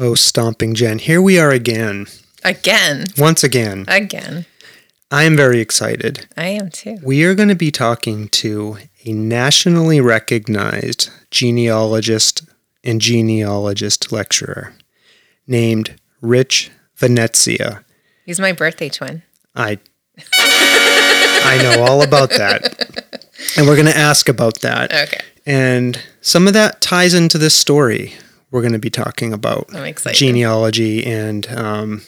Oh, Stomping Jen, here we are again. Again. Once again. Again. I am very excited. I am too. We are going to be talking to a nationally recognized genealogist and genealogist lecturer named Rich Venezia. He's my birthday twin. I I know all about that. And we're going to ask about that. Okay. And some of that ties into this story we're going to be talking about. I'm excited. Genealogy and um,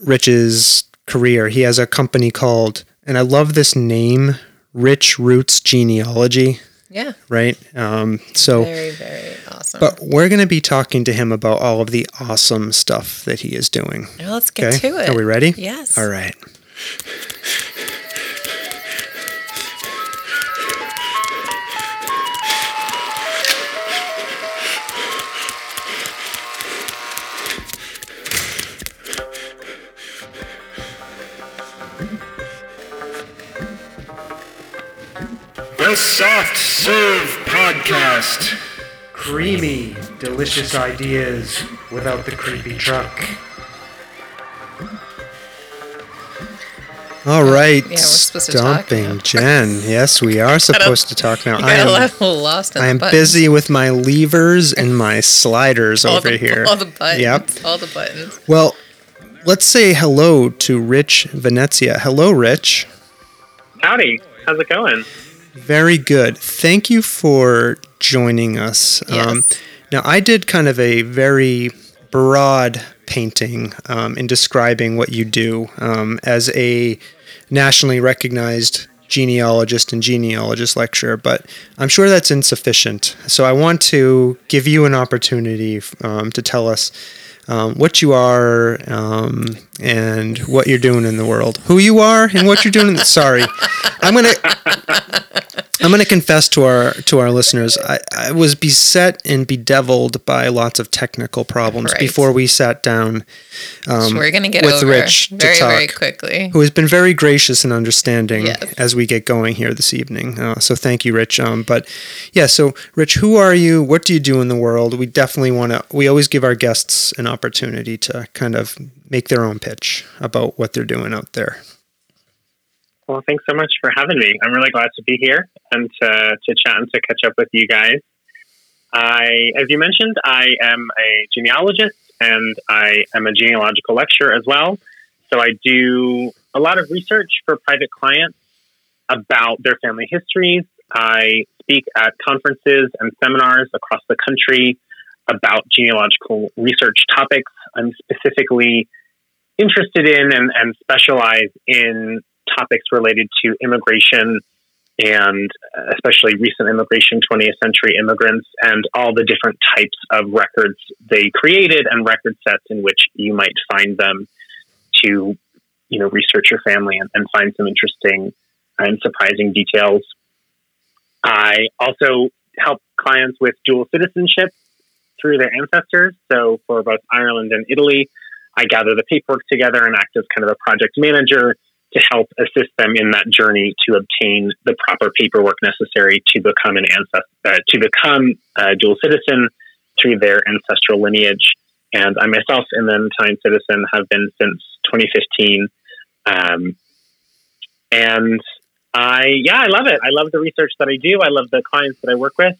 Rich's career. He has a company called, and I love this name, Rich Roots Genealogy, Yeah. right? Um, so, Very, very awesome. but we're going to be talking to him about all of the awesome stuff that he is doing. well, let's get Okay. to it. Are we ready? Yes. All right. The Soft Serve Podcast. Creamy, delicious ideas without the creepy truck. All right, Yeah, we're supposed to talk stomping now. Jen. Yes, we are supposed to talk now. I am lost I am busy with my levers and my sliders all over the, here. All the buttons. Yep. All the buttons. Well, let's say hello to Rich Venezia. Hello, Rich. Howdy. How's it going? Very good. Thank you for joining us. Um, Yes. now, I did kind of a very broad painting um, in describing what you do um, as a nationally recognized genealogist and genealogist lecturer, but I'm sure that's insufficient. So I want to give you an opportunity um, to tell us um, what you are um, and what you're doing in the world, who you are and what you're doing. In the, sorry, I'm gonna I'm going to confess to our to our listeners. I, I was beset and bedeviled by lots of technical problems Right. before we sat down. Um, We're going to get with over Rich very, very quickly. Who has been very gracious and understanding Yes. as we get going here this evening. Uh, so thank you, Rich. Um, but yeah, so Rich, who are you? What do you do in the world? We definitely want to. We always give our guests an opportunity to kind of make their own pitch about what they're doing out there. Well, thanks so much for having me. I'm really glad to be here and to, to chat and to catch up with you guys. I, as you mentioned, I am a genealogist and I am a genealogical lecturer as well. So I do a lot of research for private clients about their family histories. I speak at conferences and seminars across the country about genealogical research topics. I'm specifically interested in and, and specialize in topics related to immigration and uh, especially recent immigration, 20th century immigrants, and all the different types of records they created and record sets in which you might find them to, you know, research your family and, and find some interesting and surprising details. I also help clients with dual citizenship through their ancestors. So for both Ireland and Italy, I gather the paperwork together and act as kind of a project manager to help assist them in that journey to obtain the proper paperwork necessary to become an ancestor, uh, to become a dual citizen through their ancestral lineage. And I myself, an Italian citizen, have been since 2015. Um, and I, yeah, I love it. I love the research that I do. I love the clients that I work with.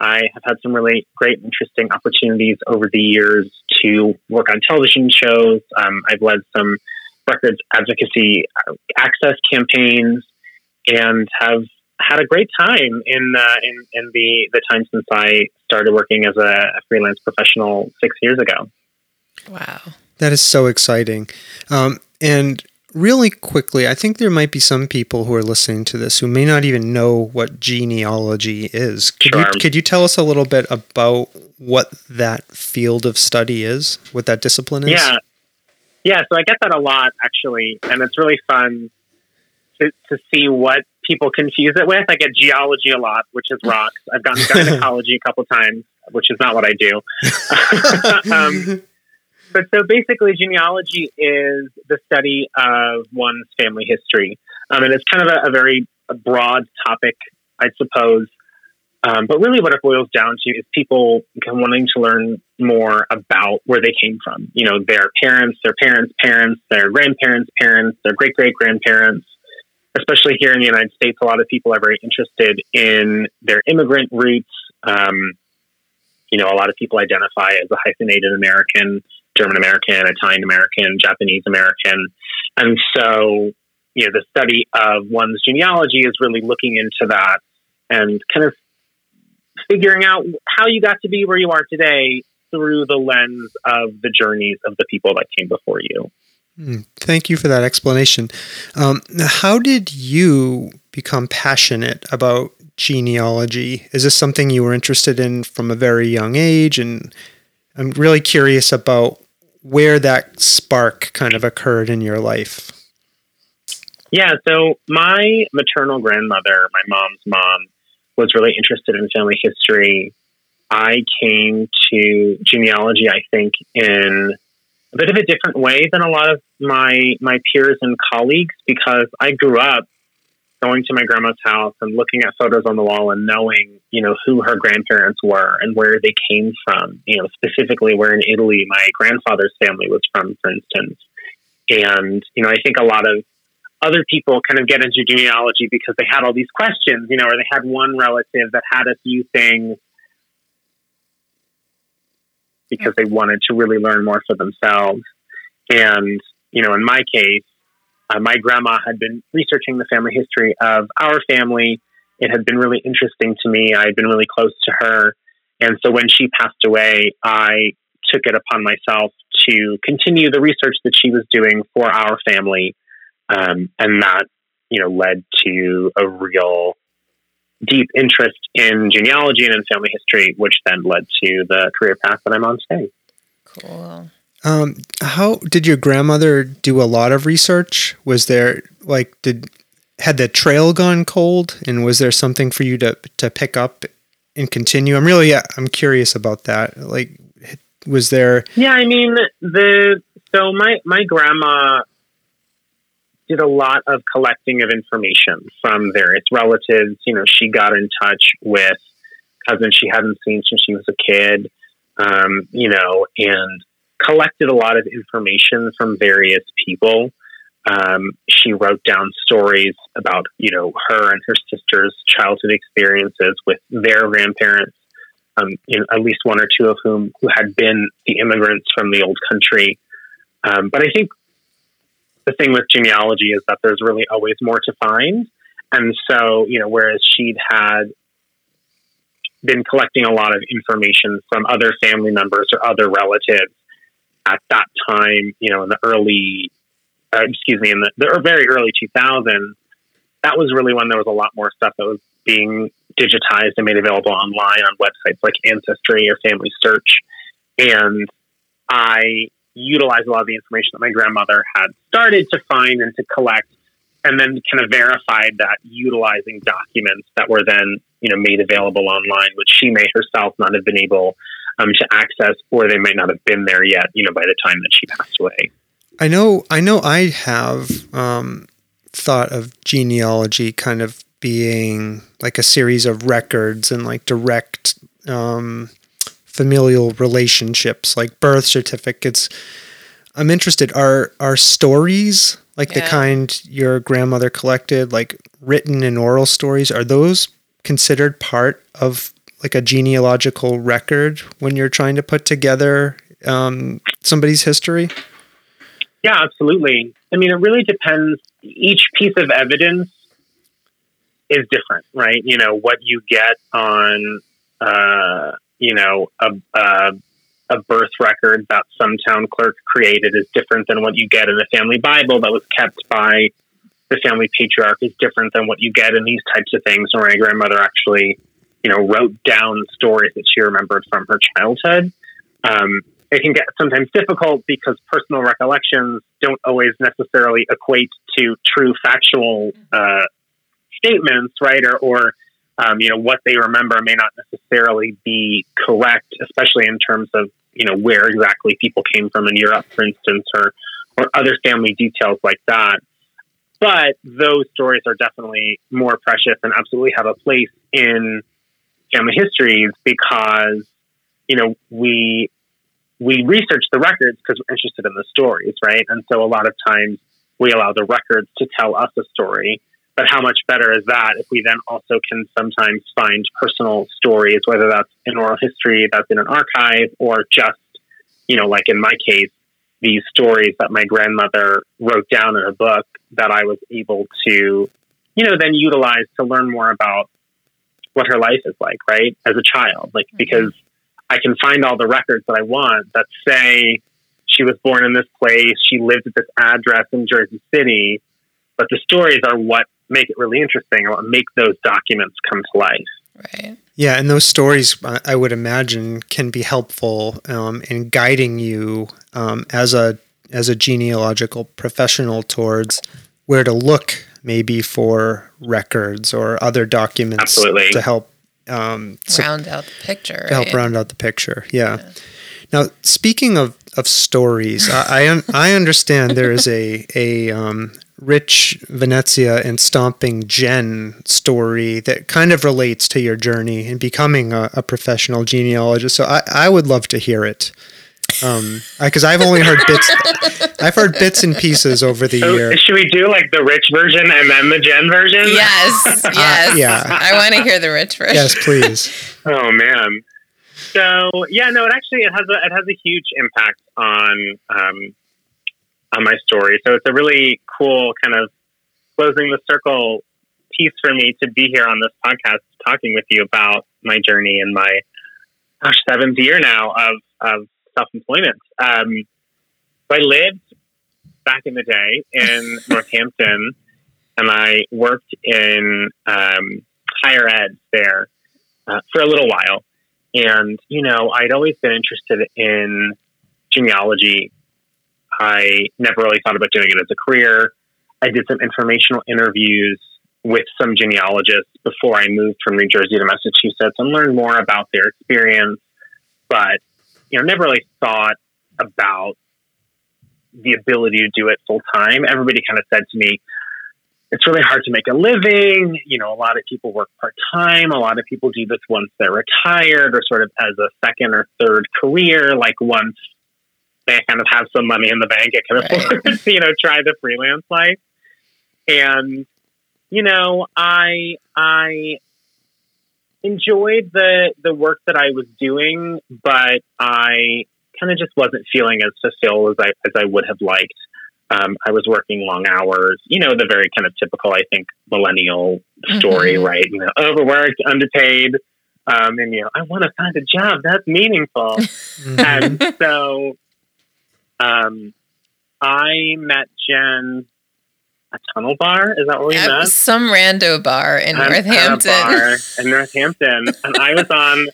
I have had some really great, interesting opportunities over the years to work on television shows. Um, I've led some records advocacy uh, access campaigns and have had a great time in, uh, in, in the, the time since I started working as a, a freelance professional six years ago. Wow. That is so exciting. Um, and really quickly, I think there might be some people who are listening to this who may not even know what genealogy is. Could Sure. you could you tell us a little bit about what that field of study is, what that discipline is? Yeah. Yeah, so I get that a lot actually, and it's really fun to, to see what people confuse it with. I get geology a lot, which is rocks. I've gotten gynecology a couple times, which is not what I do. um, but so basically, genealogy is the study of one's family history. Um, and it's kind of a, a very broad topic, I suppose. Um, but really, what it boils down to is people wanting to learn more about where they came from. You know, their parents, their parents' parents, their grandparents' parents, their great great grandparents. Especially here in the United States, a lot of people are very interested in their immigrant roots. Um, you know, a lot of people identify as a hyphenated American, German American, Italian American, Japanese American. And so, you know, the study of one's genealogy is really looking into that and kind of figuring out how you got to be where you are today through the lens of the journeys of the people that came before you. Mm, Thank you for that explanation. Um, how did you become passionate about genealogy? Is this something you were interested in from a very young age? And I'm really curious about where that spark kind of occurred in your life. Yeah, so my maternal grandmother, my mom's mom, was really interested in family history. I came to genealogy, I think, in a bit of a different way than a lot of my my peers and colleagues because I grew up going to my grandma's house and looking at photos on the wall and knowing, you know, who her grandparents were and where they came from. You know, specifically where in Italy my grandfather's family was from, for instance. And you know, I think a lot of other people kind of get into genealogy because they had all these questions, you know, or they had one relative that had a few things because they wanted to really learn more for themselves. And, you know, in my case, uh, my grandma had been researching the family history of our family. It had been really interesting to me. I had been really close to her. And so when she passed away, I took it upon myself to continue the research that she was doing for our family. Um, and that, you know, led to a real deep interest in genealogy and in family history, which then led to the career path that I'm on today. Cool. Um, how did your grandmother do a lot of research? Was there like did had the trail gone cold, and was there something for you to to pick up and continue? I'm really yeah, I'm curious about that. Like, was there? Yeah, I mean the so my my grandma did a lot of collecting of information from various relatives. You know, she got in touch with cousins she hadn't seen since she was a kid. Um, you know, and collected a lot of information from various people. Um, she wrote down stories about, you know, her and her sister's childhood experiences with their grandparents, um, you know, at least one or two of whom who had been the immigrants from the old country. Um, but I think the thing with genealogy is that there's really always more to find. And so, you know, whereas she'd had been collecting a lot of information from other family members or other relatives at that time, you know, in the early, uh, excuse me, in the, the very early 2000s, that was really when there was a lot more stuff that was being digitized and made available online on websites like Ancestry or Family Search. And I utilized a lot of the information that my grandmother had started to find and to collect, and then kind of verified that utilizing documents that were then, you know, made available online, which she may herself not have been able um, to access, or they may not have been there yet, you know, by the time that she passed away. I know. I know. I have um, thought of genealogy kind of being like a series of records and like direct um, familial relationships, like birth certificates. I'm interested. Are are stories like the kind your grandmother collected, like written and oral stories? Are those considered part of like a genealogical record when you're trying to put together um, somebody's history? Yeah, absolutely. I mean, it really depends. Each piece of evidence is different, right? You know, what you get on, uh, you know, a, a, a birth record that some town clerk created is different than what you get in a family Bible that was kept by the family patriarch is different than what you get in these types of things. Or my grandmother actually, you know, wrote down stories that she remembered from her childhood. Um, it can get sometimes difficult because personal recollections don't always necessarily equate to true factual uh, statements, right? Or, or um, you know, what they remember may not necessarily be correct, especially in terms of you know where exactly people came from in Europe, for instance, or or other family details like that. But those stories are definitely more precious and absolutely have a place in family histories because you know we we research the records because we're interested in the stories, right? And so a lot of times we allow the records to tell us a story. But how much better is that if we then also can sometimes find personal stories, whether that's in oral history, that's in an archive, or just, you know, like in my case, these stories that my grandmother wrote down in a book that I was able to, you know, then utilize to learn more about what her life is like, right? As a child. Like, mm-hmm. because I can find all the records that I want that say she was born in this place, she lived at this address in Jersey City, but the stories are what make it really interesting and what make those documents come to life. Right. Yeah, and those stories, I I would imagine, can be helpful um, in guiding you um, as a as a genealogical professional towards where to look, maybe for records or other documents Absolutely. to help um, so- Round out the picture. to help right? round out the picture. Yeah. Now, speaking of, of stories, I I, un- I understand there is a a um, rich Venezia and stomping Jen story that kind of relates to your journey in becoming a, a professional genealogist. So I, I would love to hear it. Um, because I've only heard bits, I've heard bits and pieces over the So year. should we do like the rich version and then the Jen version? Yes. Yes. yeah. I want to hear the rich version. Yes, please. Oh man. So yeah, no, it actually it has a it has a huge impact on um, on my story. So it's a really cool kind of closing the circle piece for me to be here on this podcast talking with you about my journey and my gosh seventh year now of of self employment. Um, so I lived back in the day in Northampton, and I worked in um, higher ed there uh, for a little while. And, you know, I'd always been interested in genealogy. I never really thought about doing it as a career. I did some informational interviews with some genealogists before I moved from New Jersey to Massachusetts and learned more about their experience. But, you know, never really thought about the ability to do it full time. Everybody kind of said to me, it's really hard to make a living. You know, a lot of people work part time. A lot of people do this once they're retired or sort of as a second or third career. Like once they kind of have some money in the bank, it can Right. afford to, you know, try the freelance life. And, you know, I, I enjoyed the, the work that I was doing, but I kind of just wasn't feeling as fulfilled as I, as I would have liked. Um, I was working long hours, you know, the very kind of typical, I think, millennial story, Mhm. right? You know, overworked, underpaid, um, and you know, I want to find a job that's meaningful. And so, um, I met Jen at Tunnel Bar. Is that where we At met? some rando bar in a Northampton. bar in Northampton, and I was on,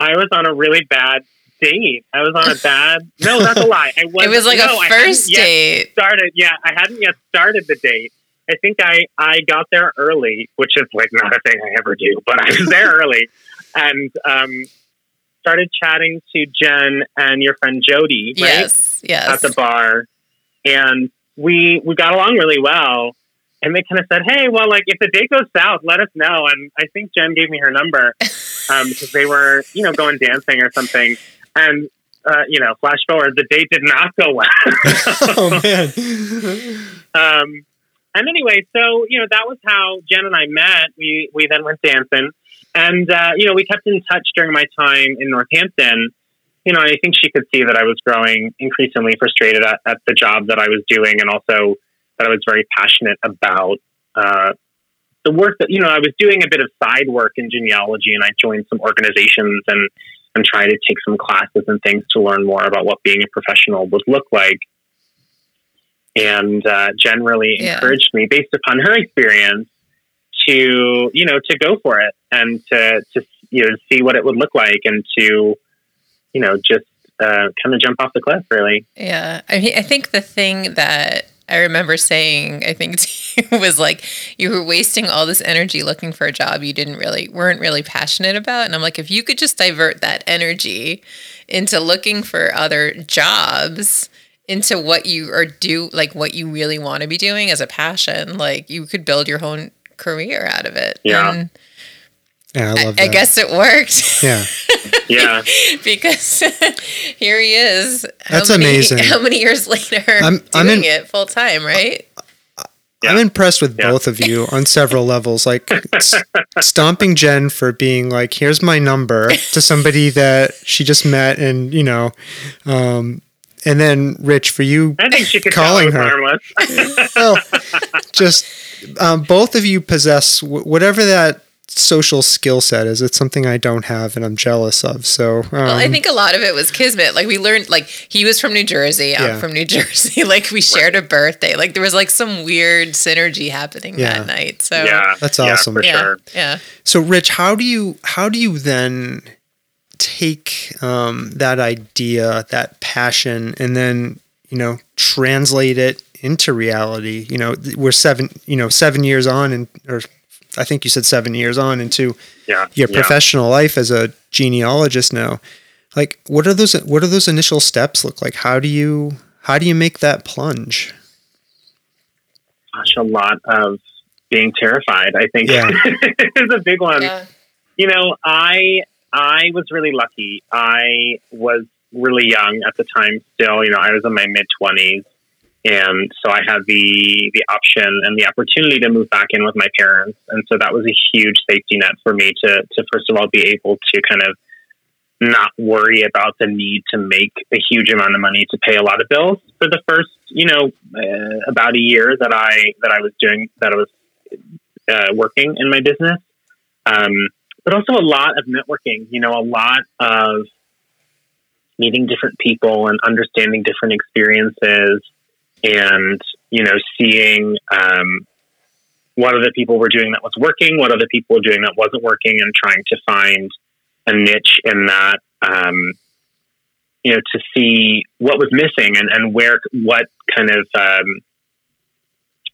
I was on a really bad date. I was on a bad. No, that's a lie. I was. It was like no, a first date. started. Yeah, I hadn't yet started the date. I think I I got there early, which is like not a thing I ever do, but I was there early and um, started chatting to Jen and your friend Jody, right, Yes. Yes. at the bar, and we we got along really well. And they kind of said, "Hey, well, like if the date goes south, let us know." And I think Jen gave me her number um, because they were, you know, going dancing or something. And uh, you know, flash forward, the date did not go well. oh man. Um, and anyway, so you know that was how Jen and I met. We we then went dancing, and uh, you know we kept in touch during my time in Northampton. You know, I think she could see that I was growing increasingly frustrated at, at the job that I was doing, and also that I was very passionate about uh, the work that you know I was doing a bit of side work in genealogy, and I joined some organizations and and try to take some classes and things to learn more about what being a professional would look like. And uh, Jen really Yeah. encouraged me, based upon her experience, to you know to go for it and to to you know see what it would look like and to you know just uh, kind of jump off the cliff. Really, Yeah. I mean, I think the thing that I remember saying, I think to you was like, you were wasting all this energy looking for a job you didn't really, weren't really passionate about. And I'm like, if you could just divert that energy into looking for other jobs, into what you are do, like what you really want to be doing as a passion, like you could build your own career out of it. Yeah. And Yeah, I I, love I that. guess it worked. Yeah. yeah. because here he is. That's many- amazing. How many years later, I'm- doing I'm in- it full time, right? I'm impressed with Yeah. both of you on several levels. Like s- stomping Jen for being like, "Here's my number" to somebody that she just met, and you know, um, and then Rich for you I think she could Calling tell her. it was well, just um, both of you possess w- whatever that social skill set is. It's something I don't have, and I'm jealous of. So, um, Well, I think a lot of it was kismet. Like we learned, like he was from New Jersey, I'm Yeah. from New Jersey. Like we shared a birthday. Like there was like some weird synergy happening Yeah. that night. So yeah, That's yeah, awesome. for yeah, sure. yeah. So, Rich, how do you how do you then take um, that idea, that passion, and then you know translate it into reality? You know, we're seven, you know, seven years on, and or I think you said seven years on into Yeah, your yeah. professional life as a genealogist now. Like, what are those? What are those initial steps look like? How do you how do you make that plunge? Gosh, a lot of being terrified. I think Yeah. is a big one. Yeah. You know, I I was really lucky. I was really young at the time. Still, you know, I was in my mid twenties, and so I had the the option and the opportunity to move back in with my parents, and so that was a huge safety net for me to to first of all be able to kind of not worry about the need to make a huge amount of money to pay a lot of bills for the first, you know, uh, about a year that I that I was doing that I was uh, working in my business. Um, but also a lot of networking, you know, a lot of meeting different people and understanding different experiences and, you know, seeing um, what other people were doing that was working, what other people were doing that wasn't working, and trying to find a niche in that, um, you know, to see what was missing and, and where, what kind of, um,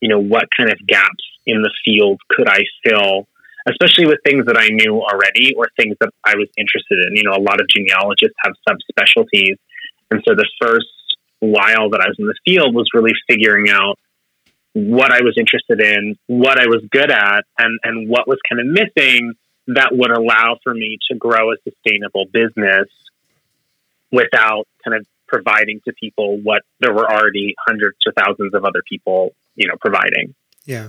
you know, what kind of gaps in the field could I fill especially with things that I knew already or things that I was interested in. You know, a lot of genealogists have subspecialties. And so the first while that I was in the field was really figuring out what I was interested in, what I was good at, and, and what was kind of missing that would allow for me to grow a sustainable business without kind of providing to people what there were already hundreds or thousands of other people, you know, providing. Yeah.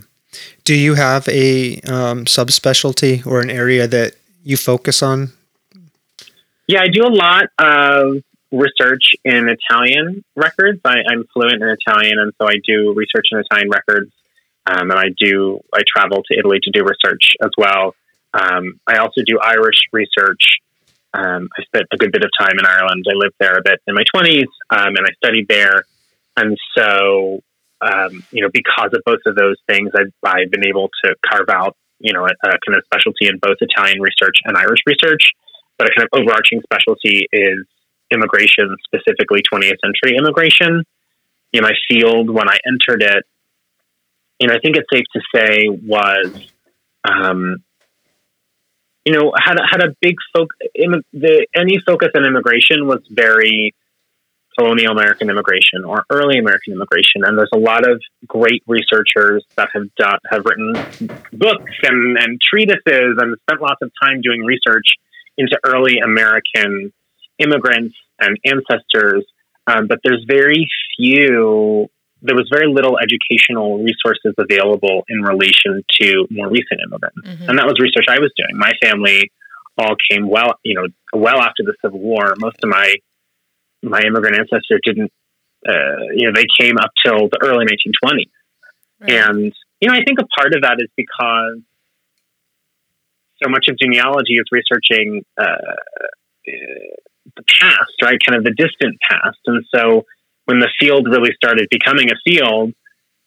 Do you have a um, subspecialty or an area that you focus on? Yeah, I do a lot of research in Italian records. I, I'm fluent in Italian, and so I do research in Italian records. Um, and I do I travel to Italy to do research as well. Um, I also do Irish research. Um, I spent a good bit of time in Ireland. I lived there a bit in my 20s, um, and I studied there. And so, um, you know, because of both of those things, I've, I've been able to carve out, you know, a, a kind of specialty in both Italian research and Irish research but a kind of overarching specialty is immigration, specifically 20th century immigration. You know, my field when I entered it, you know, I think it's safe to say was, um, you know, had had a big focus. Any focus on immigration was very colonial American immigration or early American immigration, and there's a lot of great researchers that have done have written books and, and treatises and spent lots of time doing research into early American immigrants and ancestors, um, but there's very few. There was very little educational resources available in relation to more recent immigrants, Mhm. and that was research I was doing. My family all came well, you know, well after the Civil War. Most of my my immigrant ancestors didn't, uh, you know, they came up till the early 1920s. Right. And, you know, I think a part of that is because so much of genealogy is researching uh, the past, right? Kind of the distant past. And so when the field really started becoming a field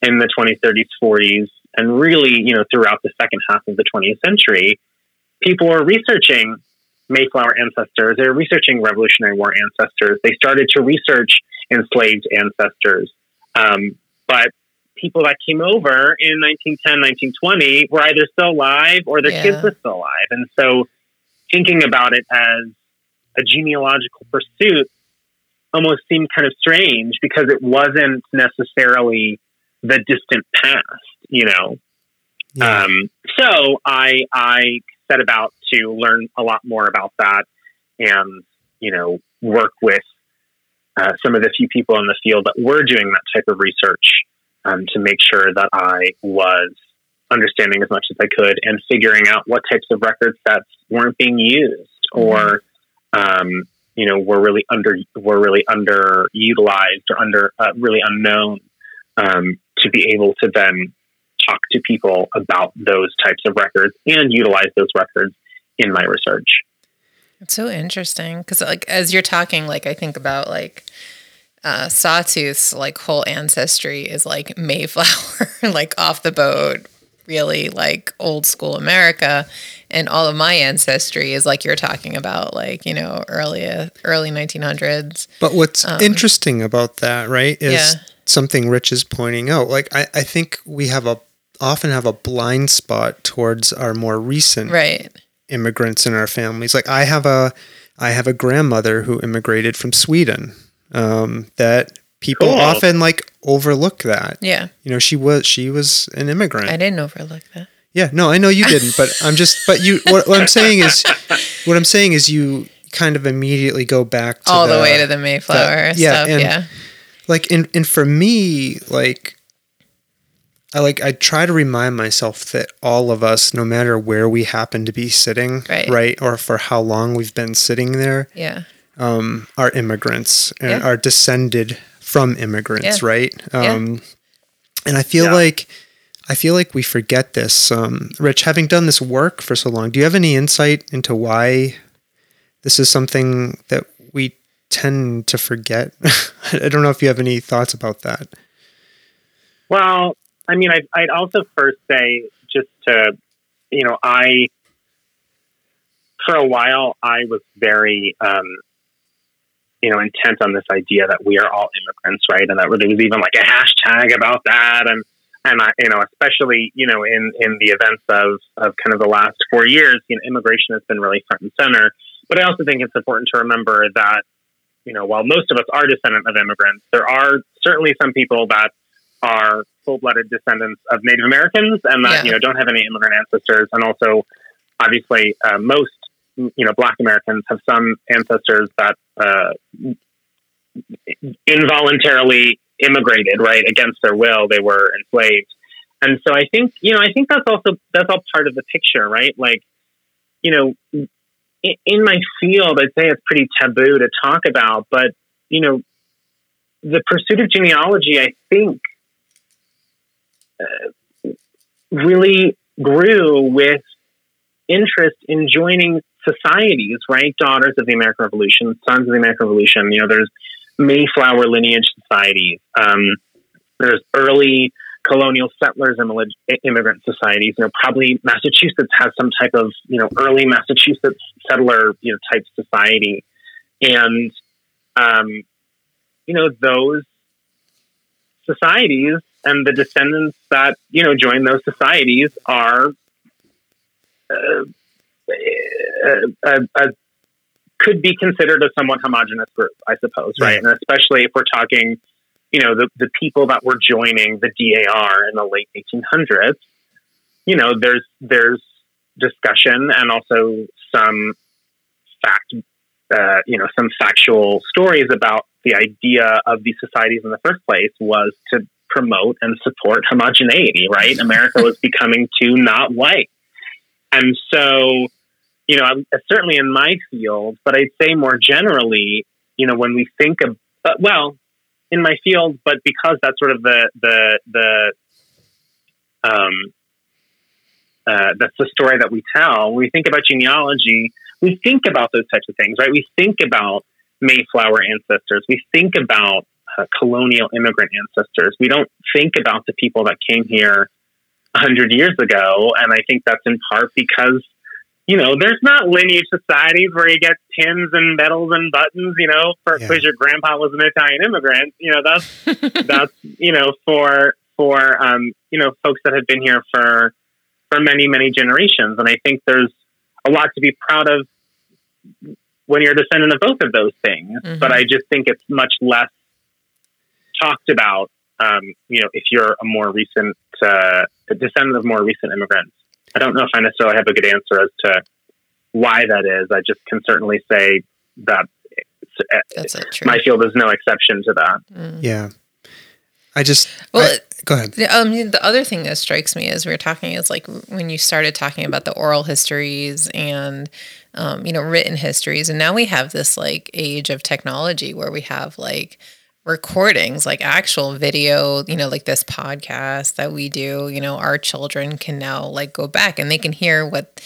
in the 20s, 30s, 40s, and really, you know, throughout the second half of the 20th century, people were researching Mayflower ancestors. They were researching Revolutionary War ancestors. They started to research enslaved ancestors. Um, but people that came over in 1910, 1920 were either still alive or their Yeah. kids were still alive. And so thinking about it as a genealogical pursuit almost seemed kind of strange because it wasn't necessarily the distant past, you know. Yeah. Um, so I I set about to learn a lot more about that, and you know work with uh, some of the few people in the field that were doing that type of research um, to make sure that I was understanding as much as I could and figuring out what types of record sets weren't being used or um, you know were really under were really underutilized or under uh, really unknown um, to be able to then talk to people about those types of records and utilize those records in my research. It's so interesting because, like, as you're talking, like, I think about like uh, Sawtooth's like whole ancestry is like Mayflower, like off the boat, really like old school America, and all of my ancestry is like you're talking about, like you know, early early 1900s. But what's interesting about that, right, is Um, Yeah. something Rich is pointing out. Like I, I think we have a often have a blind spot towards our more recent Right. immigrants in our families. Like I have a I have a grandmother who immigrated from Sweden. Um, that people Cool. often like overlook that. Yeah. You know, she was she was an immigrant. I didn't overlook that. Yeah, no, I know you didn't, but I'm just but you what, what I'm saying is what I'm saying is you kind of immediately go back to all the, way to the Mayflower yeah, stuff. and- yeah. like and and for me like I like I try to remind myself that all of us no matter where we happen to be sitting Right. or for how long we've been sitting there Yeah. um are immigrants and Yeah. are descended from immigrants Yeah. right Yeah. um and I feel Yeah. like I feel like we forget this um Rich having done this work for so long do you have any insight into why this is something that we tend to forget I don't know if you have any thoughts about that Well, I mean, I'd, I'd also first say just to, you know, I, for a while, I was very, um, you know, intent on this idea that we are all immigrants, right? And that there was even like a hashtag about that. And, and I, you know, especially, you know, in, in the events of, of kind of the last four years, you know, immigration has been really front and center. But I also think it's important to remember that, you know, while most of us are descendant of immigrants, there are certainly some people that are full-blooded descendants of Native Americans and that Yeah. you know don't have any immigrant ancestors, and also obviously uh, most you know Black Americans have some ancestors that uh, involuntarily immigrated, right against their will. They were enslaved, and so I think you know I think that's also that's all part of the picture, right? Like you know in, my field, I'd say it's pretty taboo to talk about, but you know the pursuit of genealogy, I think uh, really grew with interest in joining societies, right? Daughters of the American Revolution, Sons of the American Revolution. You know, there's Mayflower lineage societies. Um, there's early colonial settlers and immigrant societies. You know, probably Massachusetts has some type of you know early Massachusetts settler you know type society, and um, you know those societies and the descendants that you know join those societies are uh, uh, uh, could be considered a somewhat homogenous group, I suppose, right? And especially if we're talking, you know, the, the people that were joining the DAR in the late 1800s, you know, there's there's discussion and also some fact, uh, you know, some factual stories about the idea of these societies in the first place was to promote and support homogeneity, right? America was becoming too not white. And so, you know, certainly in my field, but I'd say more generally, you know, when we think of, uh, well, in my field, but because that's sort of the, the, the, um, uh, that's the story that we tell. When we think about genealogy, we think about those types of things, right? We think about Mayflower ancestors. We think about uh, colonial immigrant ancestors. We don't think about the people that came here a hundred years ago, and I think that's in part because you know there's not lineage societies where you get pins and medals and buttons, you know, for because yeah. your grandpa was an Italian immigrant. You know, that's that's you know for for um, you know folks that have been here for for many many generations, and I think there's a lot to be proud of when you're a descendant of both of those things. Mm-hmm. But I just think it's much less talked about. Um, you know, if you're a more recent uh, a descendant of more recent immigrants, I don't know if I necessarily have a good answer as to why that is. I just can certainly say that That's my field is no exception to that. Mm. Yeah. I just well, I, go ahead. Um, the other thing that strikes me as we are talking is like when you started talking about the oral histories and um, you know written histories, and now we have this like age of technology where we have like recordings, like actual video, you know, like this podcast that we do. You know, our children can now like go back and they can hear what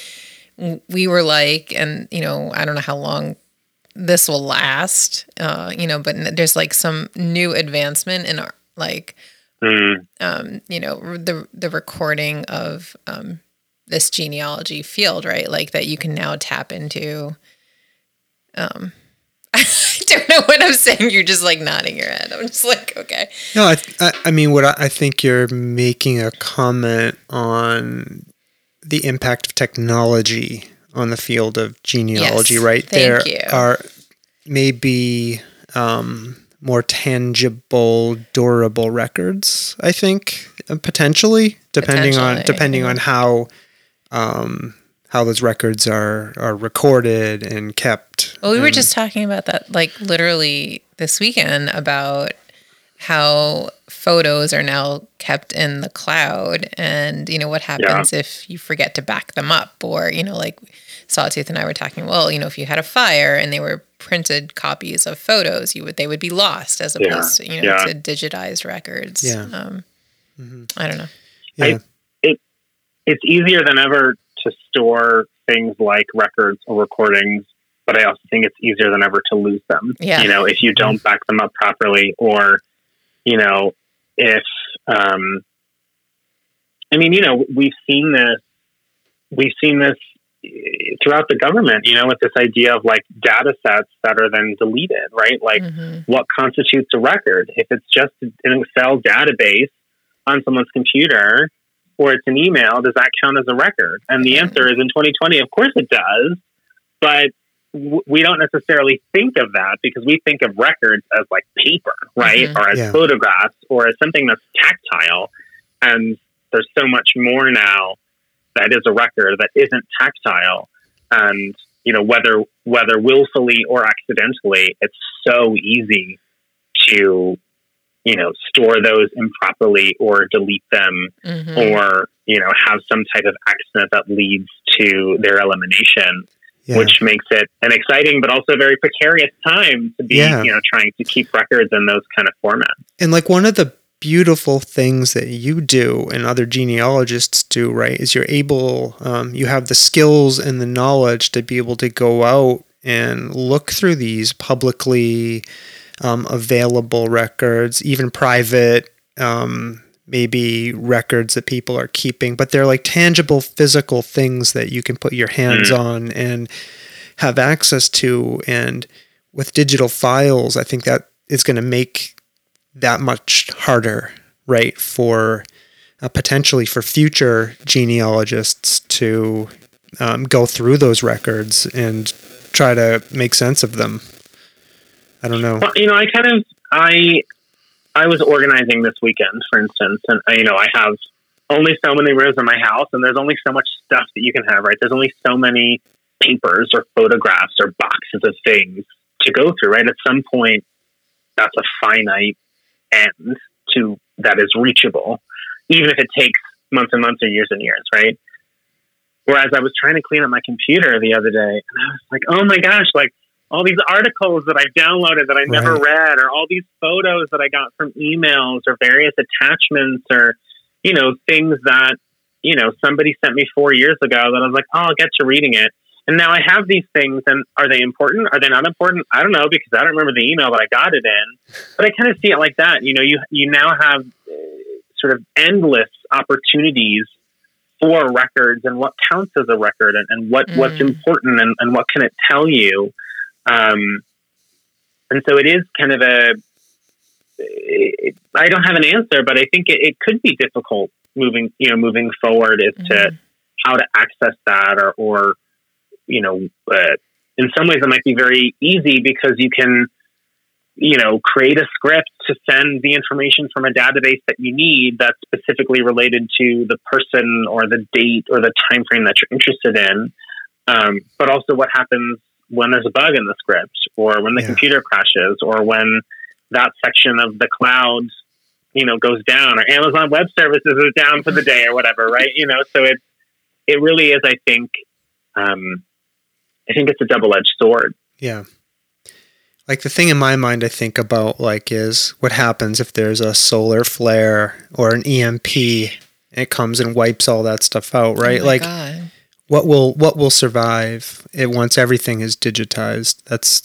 we were like, and you know, I don't know how long this will last uh you know but there's like some new advancement in our like mm. um, you know the the recording of um, this genealogy field right like that you can now tap into um don't know what I'm saying. You're just like nodding your head. I'm just like, okay. No, I, I, I mean, what I, I think you're making a comment on the impact of technology on the field of genealogy, yes, right? there you. are maybe um, more tangible, durable records. I think uh, potentially, depending potentially. on depending on how um, how those records are are recorded and kept. Well, we and, were just talking about that, like literally this weekend, about how photos are now kept in the cloud, and you know what happens yeah. if you forget to back them up, or you know, like Sawtooth and I were talking. Well, you know, if you had a fire and they were printed copies of photos, you would they would be lost as opposed yeah. to you know yeah. to digitized records. Yeah. Um, mm-hmm. I don't know. Yeah. I, it it's easier than ever to store things like records or recordings, but I also think it's easier than ever to lose them. Yeah. You know, if you don't back them up properly, or you know, if um, I mean, you know, we've seen this. We've seen this throughout the government, you know, with this idea of like data sets that are then deleted, right? Like mm-hmm. what constitutes a record? If it's just an Excel database on someone's computer or it's an email, does that count as a record? And the answer is in 2020, of course it does, but w- we don't necessarily think of that because we think of records as like paper, right? Mm-hmm. Or as yeah. photographs or as something that's tactile. And there's so much more now that is a record that isn't tactile and you know whether whether willfully or accidentally it's so easy to you know store those improperly or delete them mm-hmm. or you know have some type of accident that leads to their elimination yeah. which makes it an exciting but also very precarious time to be yeah. you know trying to keep records in those kind of formats and like one of the beautiful things that you do and other genealogists do, right? Is you're able, um, you have the skills and the knowledge to be able to go out and look through these publicly um, available records, even private, um, maybe records that people are keeping, but they're like tangible physical things that you can put your hands mm. on and have access to. And with digital files, I think that is going to make that much harder, right, for uh, potentially for future genealogists to um, go through those records and try to make sense of them. I don't know. Well, you know, I kind of I I was organizing this weekend, for instance, and uh, you know, I have only so many rooms in my house, and there's only so much stuff that you can have. Right? There's only so many papers or photographs or boxes of things to go through. Right? At some point, that's a finite end to that is reachable, even if it takes months and months or years and years, right? Whereas I was trying to clean up my computer the other day and I was like, oh my gosh, like all these articles that I've downloaded that I right. never read, or all these photos that I got from emails or various attachments or, you know, things that, you know, somebody sent me four years ago that I was like, oh, I'll get to reading it. And now I have these things, and are they important? Are they not important? I don't know because I don't remember the email that I got it in. But I kind of see it like that. You know, you you now have uh, sort of endless opportunities for records and what counts as a record and, and what what's Mm. important and, and what can it tell you. Um, and so it is kind of a. It, I don't have an answer, but I think it, it could be difficult moving, you know, moving forward as to Mhm. how to access that, or, or you know, uh, in some ways it might be very easy because you can, you know, create a script to send the information from a database that you need that's specifically related to the person or the date or the time frame that you're interested in. Um, but also what happens when there's a bug in the script or when the Yeah. computer crashes or when that section of the cloud you know goes down or amazon web services is down for the day or whatever right you know so it it really is i think um i think it's a double-edged sword Yeah. Like the thing in my mind I think about like is what happens if there's a solar flare or an EMP it comes and wipes all that stuff out, right? Oh my like God. What will what will survive it once everything is digitized? That's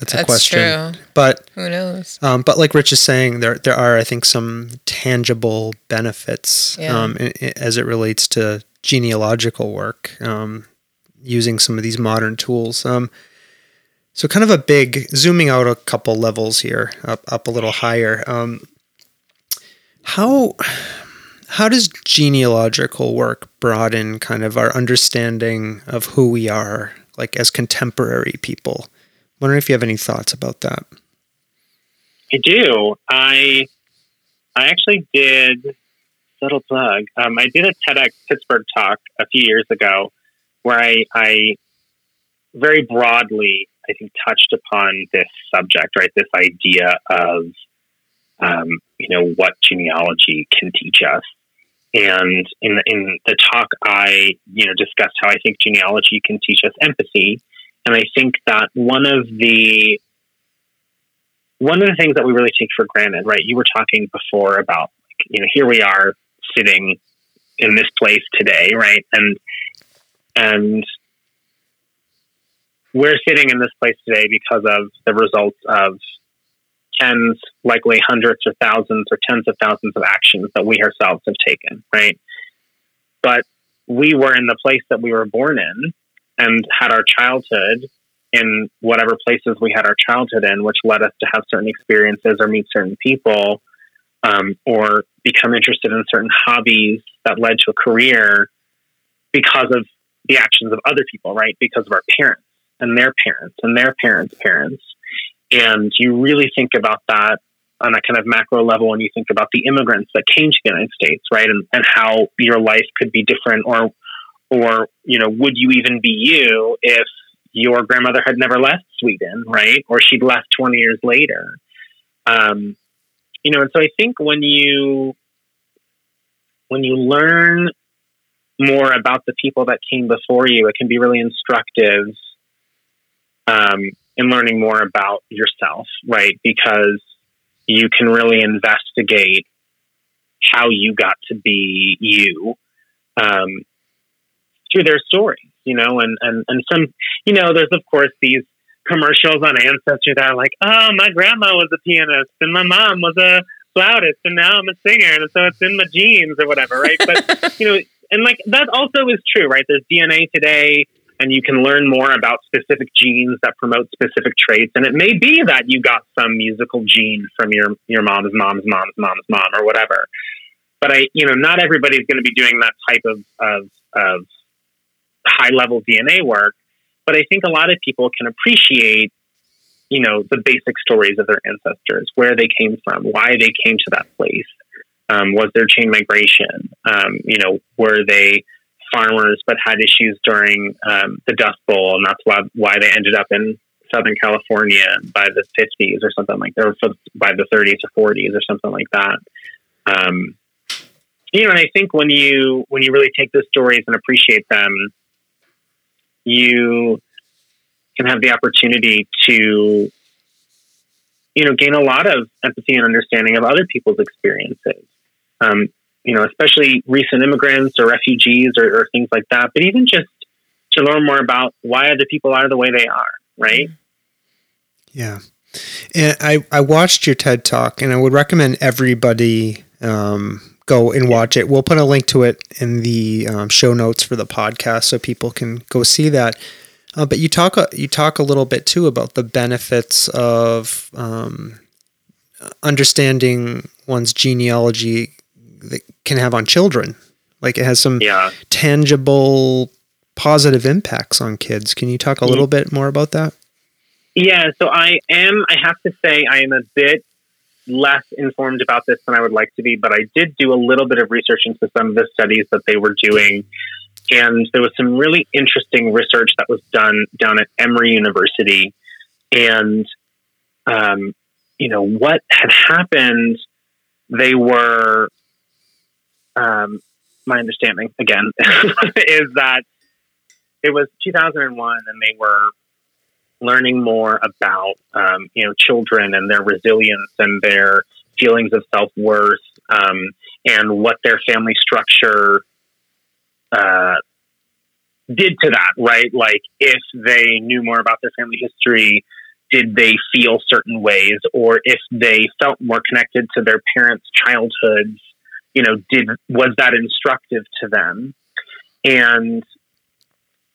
that's a question. true. But Who knows? um, but like Rich is saying, there there are I think some tangible benefits Yeah. um, i i as it relates to genealogical work um, using some of these modern tools. Um, so kind of a big zooming out a couple levels here, up up a little higher. Um, how how does genealogical work broaden kind of our understanding of who we are, like as contemporary people? I'm Wondering if you have any thoughts about that. i do i i actually did subtle plug um, i did a tedx pittsburgh talk a few years ago where i i very broadly i think touched upon this subject right this idea of um, you know what genealogy can teach us and in the, in the talk i you know discussed how i think genealogy can teach us empathy. And i think that one of the one of the things that we really take for granted right you were talking before about like, you know here we are sitting in this place today right? And and we're sitting in this place today because of the results of tens, likely hundreds or thousands or tens of thousands of actions that we ourselves have taken, right? But we were in the place that we were born in and had our childhood in whatever places we had our childhood in, which led us to have certain experiences or meet certain people um, or become interested in certain hobbies that led to a career because of the actions of other people, right? Because of our parents and their parents and their parents' parents. And you really think about that on a kind of macro level when you think about the immigrants that came to the United States, right? And, and how your life could be different or or, you know, would you even be you if your grandmother had never left Sweden, right? Or she'd left 20 years later. Um, you know, and so I think when you when you learn more about the people that came before you, it can be really instructive um, in learning more about yourself, right? Because you can really investigate how you got to be you um, through their stories, you know, and, and, and some, you know, there's of course these commercials on Ancestry that are like, oh, my grandma was a pianist and my mom was a flautist and now I'm a singer and so it's in my genes or whatever, right? But, you know, and like that also is true, right? There's DNA today and you can learn more about specific genes that promote specific traits. And it may be that you got some musical gene from your, your mom's mom's mom's mom's mom or whatever. But I, you know, not everybody's going to be doing that type of, of, of high level DNA work. But I think a lot of people can appreciate, you know, the basic stories of their ancestors, where they came from, why they came to that place. Um, was there chain migration? Um, you know, were they farmers but had issues during um, the Dust Bowl, and that's why why they ended up in Southern California by the 50s or something like that, or by the 30s or 40s or something like that. Um, you know, and I think when you when you really take those stories and appreciate them, you can have the opportunity to you know gain a lot of empathy and understanding of other people's experiences. Um, you know, especially recent immigrants or refugees or, or things like that, but even just to learn more about why other people are the way they are, right? Yeah. And I, I watched your TED talk, and I would recommend everybody um, go and watch it. We'll put a link to it in the um, show notes for the podcast so people can go see that. Uh, but you talk you talk a little bit too about the benefits of um, understanding one's genealogy that can have on children. Like it has some Yeah. tangible positive impacts on kids. Can you talk a little bit more about that? Yeah, so I am, I have to say, I am a bit less informed about this than I would like to be, but I did do a little bit of research into some of the studies that they were doing. And there was some really interesting research that was done down at Emory University. And, um, you know, what had happened, they were, um, my understanding again, is that it was 2001 and they were learning more about um, you know children and their resilience and their feelings of self worth um, and what their family structure uh, did to that. Right, like if they knew more about their family history, did they feel certain ways, or if they felt more connected to their parents' childhoods? You know, did was that instructive to them? And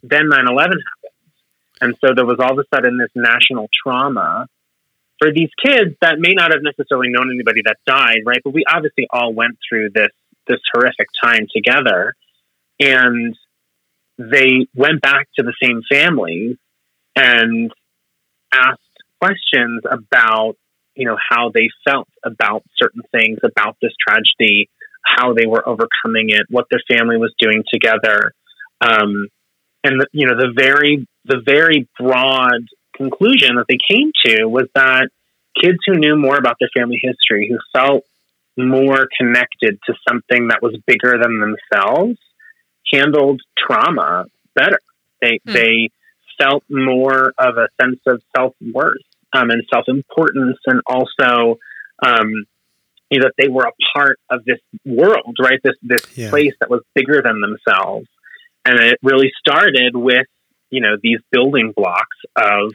then 9 11 happened. And so there was all of a sudden this national trauma for these kids that may not have necessarily known anybody that died, right? But we obviously all went through this this horrific time together. And they went back to the same families and asked questions about, you know, how they felt about certain things, about this tragedy, how they were overcoming it, what their family was doing together. Um, and the, you know the very the very broad conclusion that they came to was that kids who knew more about their family history, who felt more connected to something that was bigger than themselves, handled trauma better. They Hmm. they felt more of a sense of self worth um, and self importance, and also um, you know that they were a part of this world, right? This this Yeah. place that was bigger than themselves, and it really started with you know these building blocks of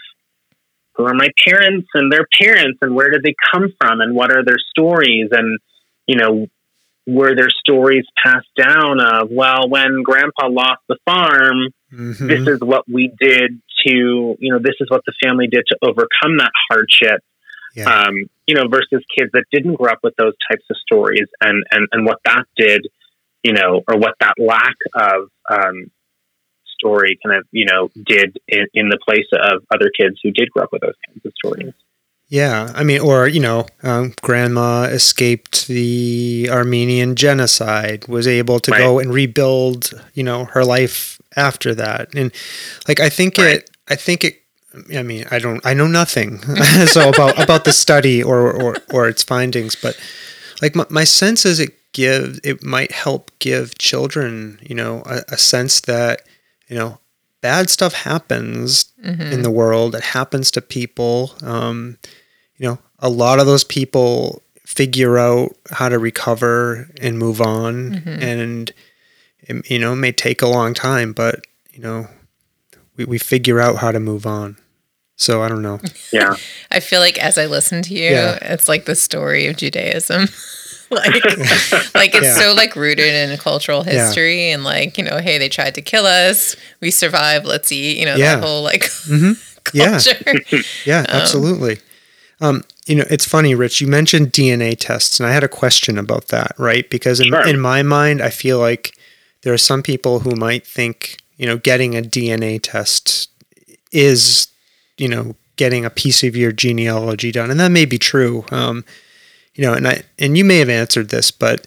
who are my parents and their parents and where did they come from and what are their stories and you know were their stories passed down of well when grandpa lost the farm Mhm. this is what we did to you know this is what the family did to overcome that hardship yeah. um, you know versus kids that didn't grow up with those types of stories and and, and what that did you know or what that lack of um, story kind of you know did in, in the place of other kids who did grow up with those kinds of stories Yeah, I mean, or you know, um, grandma escaped the Armenian genocide, was able to go and rebuild, you know, her life after that, and like I think Right. it, I think it. I mean, I don't, I know nothing so about about the study or or or its findings, but like my, my sense is it gives it might help give children, you know, a, a sense that you know bad stuff happens in the world. It happens to people. Um, you know, a lot of those people figure out how to recover and move on, and it, you know, it may take a long time, but you know, we, we figure out how to move on. So I don't know. yeah I feel like as I listen to you, Yeah. it's like the story of Judaism. like, like it's Yeah. so like rooted in cultural Yeah. history and like you know, hey, they tried to kill us, we survived. Let's eat. You know Yeah. that whole like hmm Yeah. culture. Yeah, absolutely. Um, you know, it's funny, Rich. You mentioned DNA tests, and I had a question about that, right? Because in, Sure. in my mind, I feel like there are some people who might think, you know, getting a DNA test is, you know, getting a piece of your genealogy done, and that may be true. Um, you know, and I and you may have answered this, but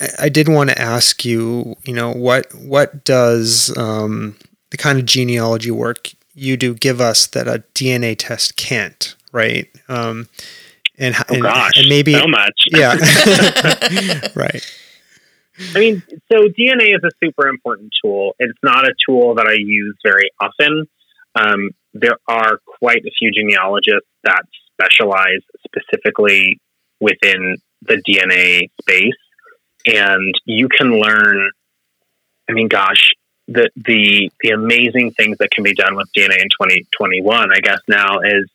I, I did want to ask you, you know, what what does um, the kind of genealogy work you do give us that a DNA test can't, right? Um, and, oh and, gosh and maybe so much yeah, right, I mean, so DNA is a super important tool. It's not a tool that I use very often. Um, there are quite a few genealogists that specialize specifically within the DNA space, and you can learn. I mean, gosh, the the the amazing things that can be done with DNA in 2021, I guess now is,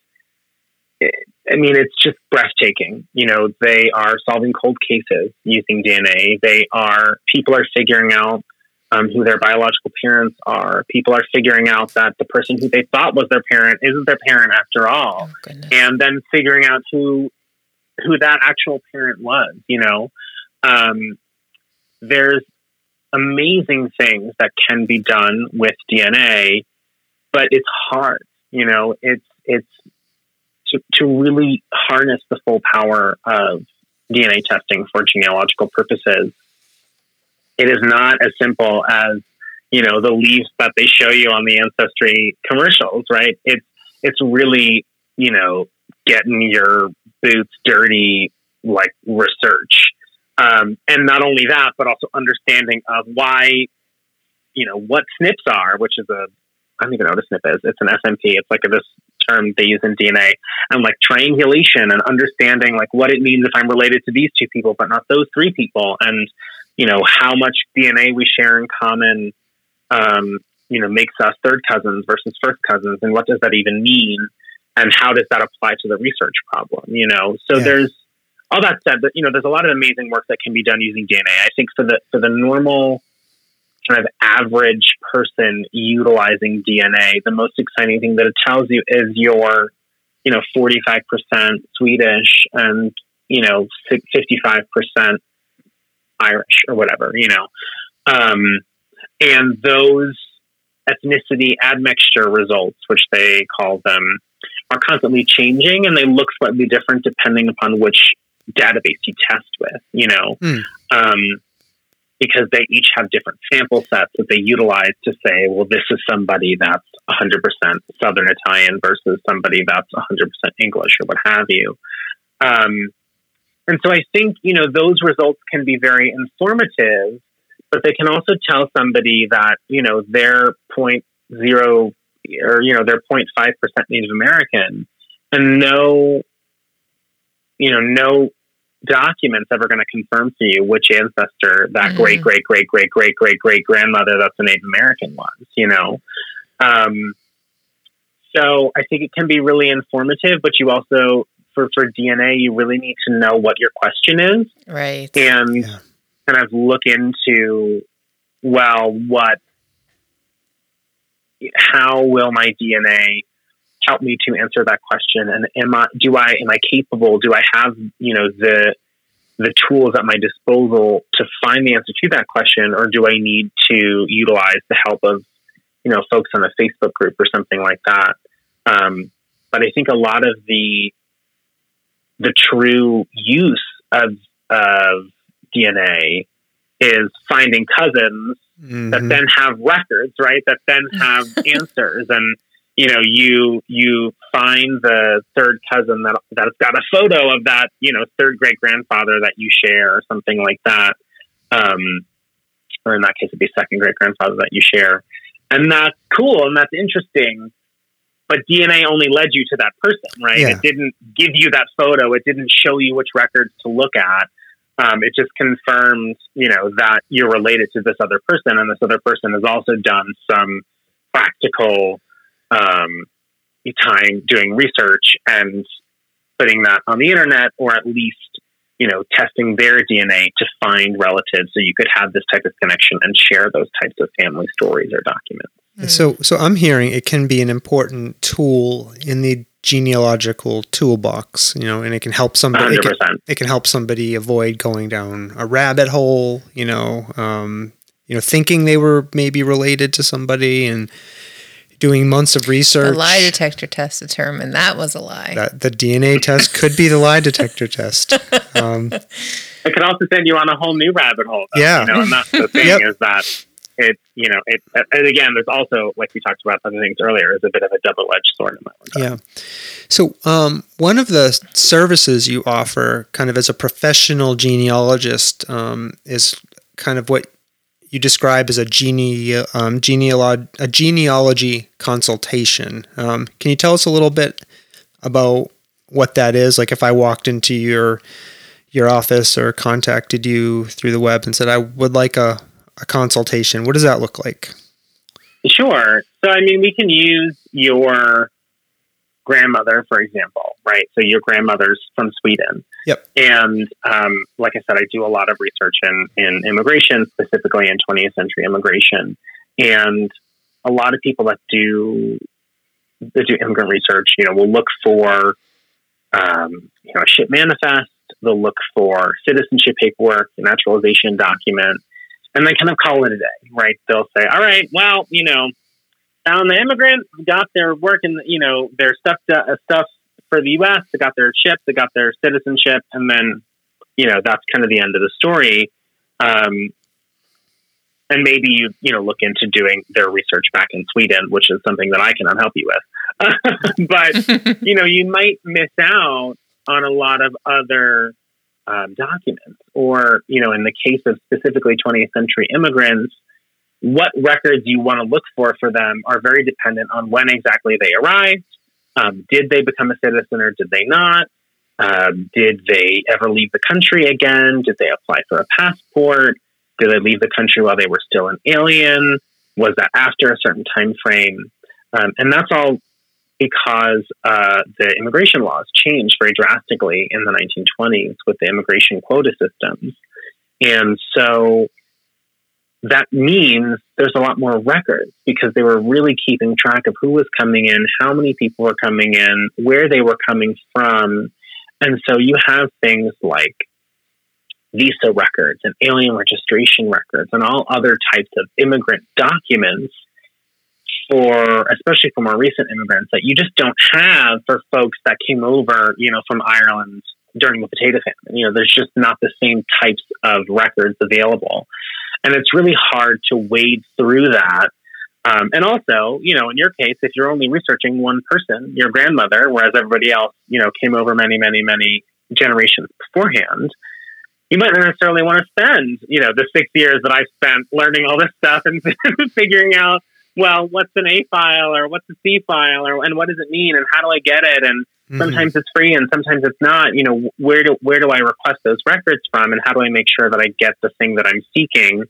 I mean, it's just breathtaking. You know, they are solving cold cases using DNA. They are people are figuring out um, who their biological parents are. People are figuring out that the person who they thought was their parent isn't their parent after all, Oh, and then figuring out who who that actual parent was. You know, um, there's amazing things that can be done with DNA, but it's hard. You know, it's it's to, really harness the full power of DNA testing for genealogical purposes. It is not as simple as you know the leaves that they show you on the ancestry commercials, right? It's it's really you know getting your boots dirty like research um, and not only that, but also understanding of why, you know, what SNPs are, which is a, I don't even know what a SNP is. It's an SMP. It's like a, this term they use in DNA, and like triangulation and understanding like what it means if I'm related to these two people, but not those three people, and you know how much DNA we share in common, um, you know, makes us third cousins versus first cousins, and what does that even mean, and how does that apply to the research problem? You know, so Yeah. there's all that said, that you know, there's a lot of amazing work that can be done using DNA. I think for the for the normal kind of average person utilizing DNA, the most exciting thing that it tells you is your, you know, 45% Swedish and you know 55% Irish or whatever, you know, um, and those ethnicity admixture results, which they call them, are constantly changing and they look slightly different depending upon which database you test with, you know, Hmm. um, because they each have different sample sets that they utilize to say, well, this is somebody that's 100% Southern Italian versus somebody that's 100% English or what have you. Um, and so I think, you know, those results can be very informative, but they can also tell somebody that, you know, they're 0.0 or, you know, they're 0.5% Native American and no, you know, no documents ever going to confirm for you which ancestor that Mhm. great, great, great, great, great, great, great grandmother that's a Native American was, you know? Um, so I think it can be really informative, but you also, for, for DNA, you really need to know what your question is Right. and Yeah. kind of look into well what how will my dna help me to answer that question. And am i do i am i capable? Do i have you know the the tools at my disposal to find the answer to that question? Or do i need to utilize the help of you know folks on a facebook group or something like that? Um, but i think a lot of the the true use of of DNA is finding cousins that Mhm. then have records, right? That then have answers, and you know, you you find the third cousin that that's got a photo of that, you know, third great grandfather that you share, or something like that, um, or in that case, it'd be second great grandfather that you share, and that's cool and that's interesting. But DNA only led you to that person, right? Yeah. It didn't give you that photo. It didn't show you which records to look at um, it just confirms, you know, that you're related to this other person, and this other person has also done some practical um, time doing research and putting that on the internet, or at least, you know, testing their DNA to find relatives, so you could have this type of connection and share those types of family stories or documents. So, so I'm hearing it can be an important tool in the genealogical toolbox, you know, and it can help somebody. It can, it can help somebody avoid going down a rabbit hole, you know, um, you know, thinking they were maybe related to somebody and doing months of The research. lie detector test determined that was a lie. that the DNA test could be the lie detector test. Um, It could also send you on a whole new rabbit hole. Though, Yeah. you know, and that's the thing Yep. is that it, you know, it. And again, there's also like we talked about other things earlier, is a bit of a double-edged sword in that regard. Yeah. So, um, one of the services you offer, kind of as a professional genealogist, um, is kind of what you describe as a um, genealog- a genealogy consultation. Um, can you tell us a little bit about what that is? Like, if I walked into your your office or contacted you through the web and said I would like a, a consultation, what does that look like? Sure. So, I mean, we can use your grandmother, for example, right? So, your grandmother's from Sweden. Yep. And um, like I said, I do a lot of research in, in immigration, specifically in 20th century immigration. And a lot of people that do that do immigrant research, you know, will look for um, you know a ship manifest. They'll look for citizenship paperwork, naturalization document, and then kind of call it a day, right? They'll say, "All right, well, you know, found the immigrant, got their work and you know their stuff uh, stuff for the U.S. They got their ship, they got their citizenship, and then you know that's kind of the end of the story." Um, and maybe you you know look into doing their research back in Sweden, which is something that I cannot help you with. but you know, you might miss out on a lot of other um, documents, or you know, in the case of specifically 20th century immigrants, what records you want to look for for them are very dependent on when exactly they arrived. Um, did they become a citizen or did they not? Um, did they ever leave the country again? Did they apply for a passport? Did they leave the country while they were still an alien? Was that after a certain time frame? Um, and that's all because uh, the immigration laws changed very drastically in the 1920s with the immigration quota systems. And so that means there's a lot more records because they were really keeping track of who was coming in, how many people were coming in, where they were coming from. And so you have things like visa records and alien registration records and all other types of immigrant documents for especially for more recent immigrants that you just don't have for folks that came over, you know, from Ireland during the potato famine. You know, there's just not the same types of records available. And it's really hard to wade through that. Um, and also, you know, in your case, if you're only researching one person, your grandmother, whereas everybody else, you know, came over many, many, many generations beforehand, you might not necessarily want to spend, you know, the six years that I've spent learning all this stuff and figuring out, well, what's an A file or what's a C file or and what does it mean and how do I get it and mm-hmm. sometimes it's free and sometimes it's not. You know, where do where do I request those records from and how do I make sure that I get the thing that I'm seeking?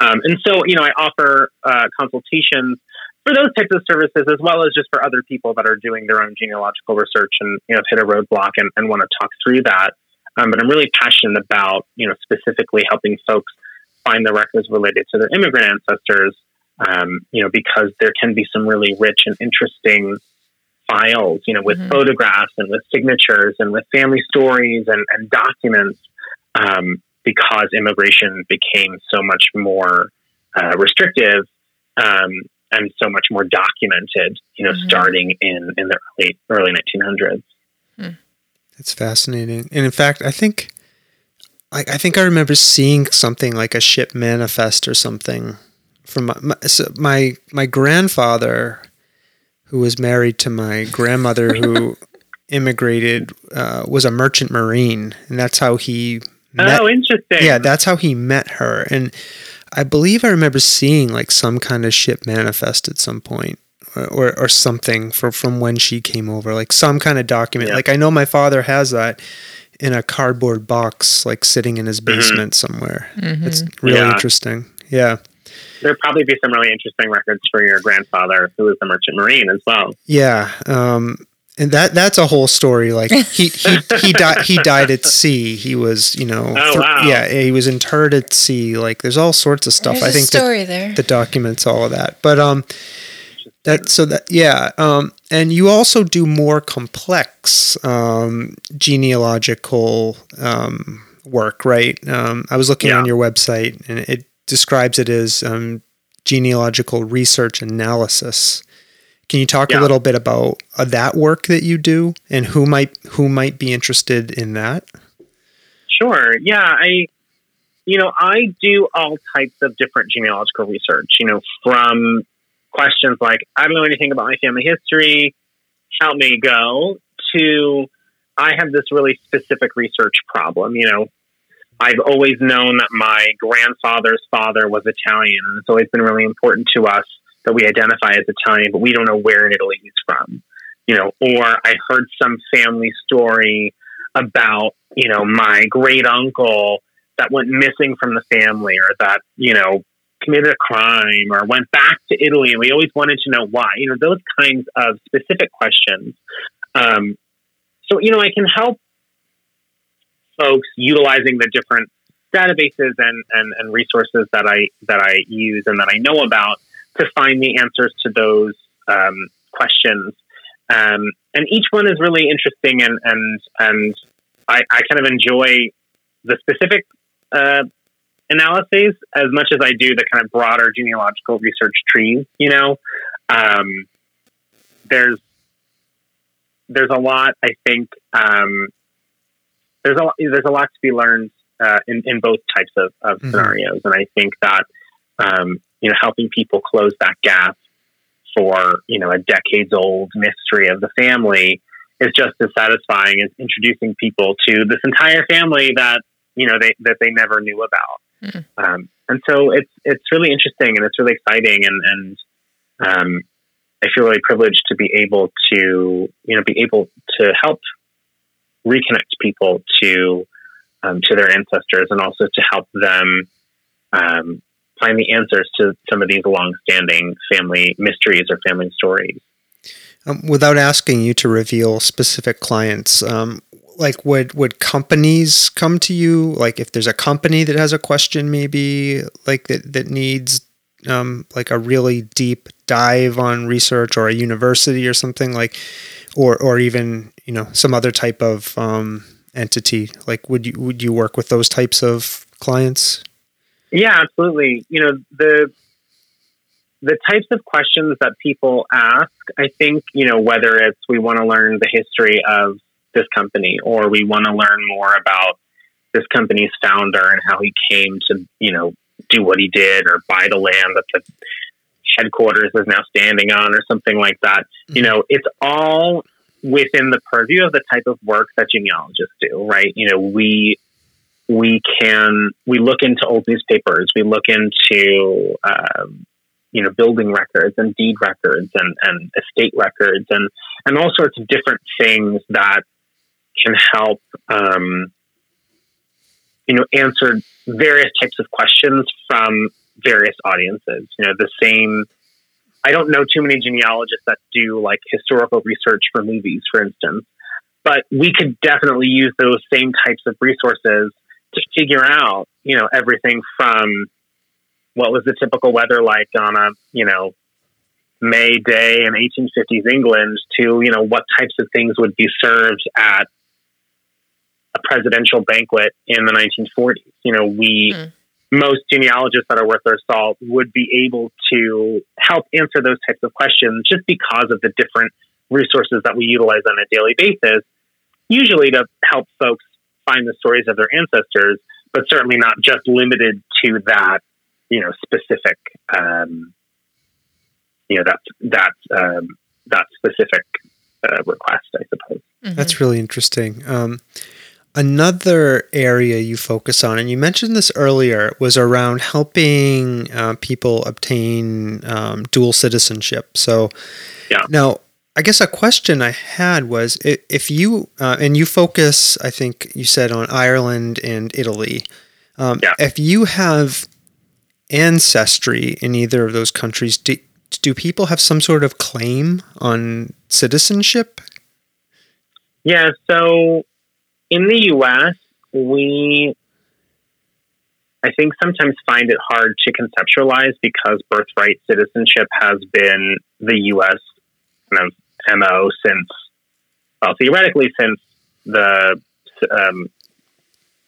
Um, and so, you know, I offer uh, consultations for those types of services as well as just for other people that are doing their own genealogical research and you know hit a roadblock and, and want to talk through that. Um, but I'm really passionate about, you know, specifically helping folks find the records related to their immigrant ancestors, um, you know, because there can be some really rich and interesting files, you know, with mm-hmm. photographs and with signatures and with family stories and, and documents, um, because immigration became so much more uh, restrictive um, and so much more documented, you know, mm-hmm. starting in, in the early, early 1900s. It's fascinating. And in fact, I think I, I think I remember seeing something like a ship manifest or something from my, my, so my, my grandfather who was married to my grandmother who immigrated uh, was a merchant marine and that's how he met, oh interesting yeah that's how he met her and i believe i remember seeing like some kind of ship manifest at some point or, or something from from when she came over, like some kind of document. Yeah. Like I know my father has that in a cardboard box, like sitting in his mm-hmm. basement mm-hmm. somewhere. Mm-hmm. It's really yeah. interesting. Yeah. There'd probably be some really interesting records for your grandfather, who was a merchant marine as well. Yeah. Um, and that that's a whole story. Like he he he died he died at sea. He was you know oh, th- wow. yeah he was interred at sea. Like there's all sorts of stuff. There's I think story that, there. the documents all of that. But um that so that yeah, um, and you also do more complex um, genealogical um, work, right? Um, I was looking yeah. on your website, and it describes it as um, genealogical research analysis. Can you talk yeah. a little bit about uh, that work that you do, and who might who might be interested in that? Sure. Yeah, I you know, I do all types of different genealogical research, you know, from questions like, I don't know anything about my family history, help me go, to I have this really specific research problem. You know, I've always known that my grandfather's father was Italian, and it's always been really important to us that we identify as Italian, but we don't know where in Italy he's from. You know, or I heard some family story about, you know, my great uncle that went missing from the family or that, you know, committed a crime or went back to Italy, and we always wanted to know why. You know, those kinds of specific questions. Um, so, you know, I can help folks utilizing the different databases and, and, and resources that I that I use and that I know about to find the answers to those um, questions. Um, and each one is really interesting, and and and I, I kind of enjoy the specific uh, analyses as much as I do the kind of broader genealogical research trees. You know, um, there's there's a lot. I think um, there's a there's a lot to be learned uh, in in both types of, of mm-hmm. scenarios, and I think that um, you know helping people close that gap for you know a decades old mystery of the family is just as satisfying as introducing people to this entire family that you know they that they never knew about. Mm. Um, and so it's it's really interesting and it's really exciting and and um, I feel really privileged to be able to you know be able to help reconnect people to um, to their ancestors and also to help them um, find the answers to some of these long-standing family mysteries or family stories. Um, without asking you to reveal specific clients, um, like would would companies come to you? Like if there's a company that has a question, maybe like that that needs um, like a really deep dive on research, or a university or something like, or or even you know some other type of um, entity. Like would you would you work with those types of clients? Yeah, absolutely. You know the the types of questions that people ask, I think, you know, whether it's we want to learn the history of this company or we want to learn more about this company's founder and how he came to, you know, do what he did or buy the land that the headquarters is now standing on or something like that. Mm-hmm. You know, it's all within the purview of the type of work that genealogists do, right? You know, we we can we look into old newspapers, we look into um, you know building records and deed records and, and estate records and and all sorts of different things that can help um, you know answer various types of questions from various audiences you know the same i don't know too many genealogists that do like historical research for movies for instance but we could definitely use those same types of resources to figure out you know everything from what was the typical weather like on a you know May day in 1850s England to you know what types of things would be served at a presidential banquet in the 1940s. You know, we mm. Most genealogists that are worth their salt would be able to help answer those types of questions just because of the different resources that we utilize on a daily basis. Usually to help folks find the stories of their ancestors, but certainly not just limited to that you know specific um, you know that that um, that specific uh, request, I suppose. Mm-hmm. That's really interesting. Um, another area you focus on, and you mentioned this earlier, was around helping uh, people obtain um, dual citizenship. So, yeah. Now, I guess a question I had was if you uh, and you focus, I think you said on Ireland and Italy. Um, yeah. If you have ancestry in either of those countries, do, do people have some sort of claim on citizenship? Yeah, so in the US, we, I think, sometimes find it hard to conceptualize because birthright citizenship has been the US kind of MO since, well, theoretically, since the, um,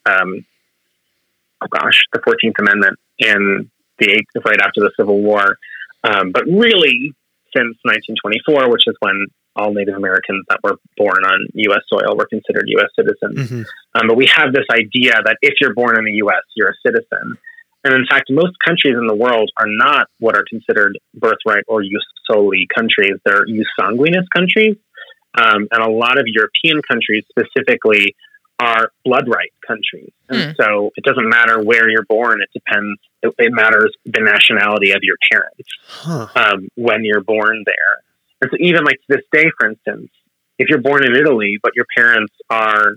um, oh gosh, the 14th Amendment in the Eighth right after the Civil War. Um, but really, since 1924, which is when all Native Americans that were born on U.S. soil were considered U.S. citizens. Mm-hmm. Um, but we have this idea that if you're born in the U.S., you're a citizen. And in fact, most countries in the world are not what are considered birthright or jus soli countries. They're jus sanguinis countries. Um, and a lot of European countries specifically are blood right countries. And mm. so it doesn't matter where you're born. It depends. It, it matters the nationality of your parents huh. um, when you're born there. And so even like to this day, for instance, if you're born in Italy, but your parents are,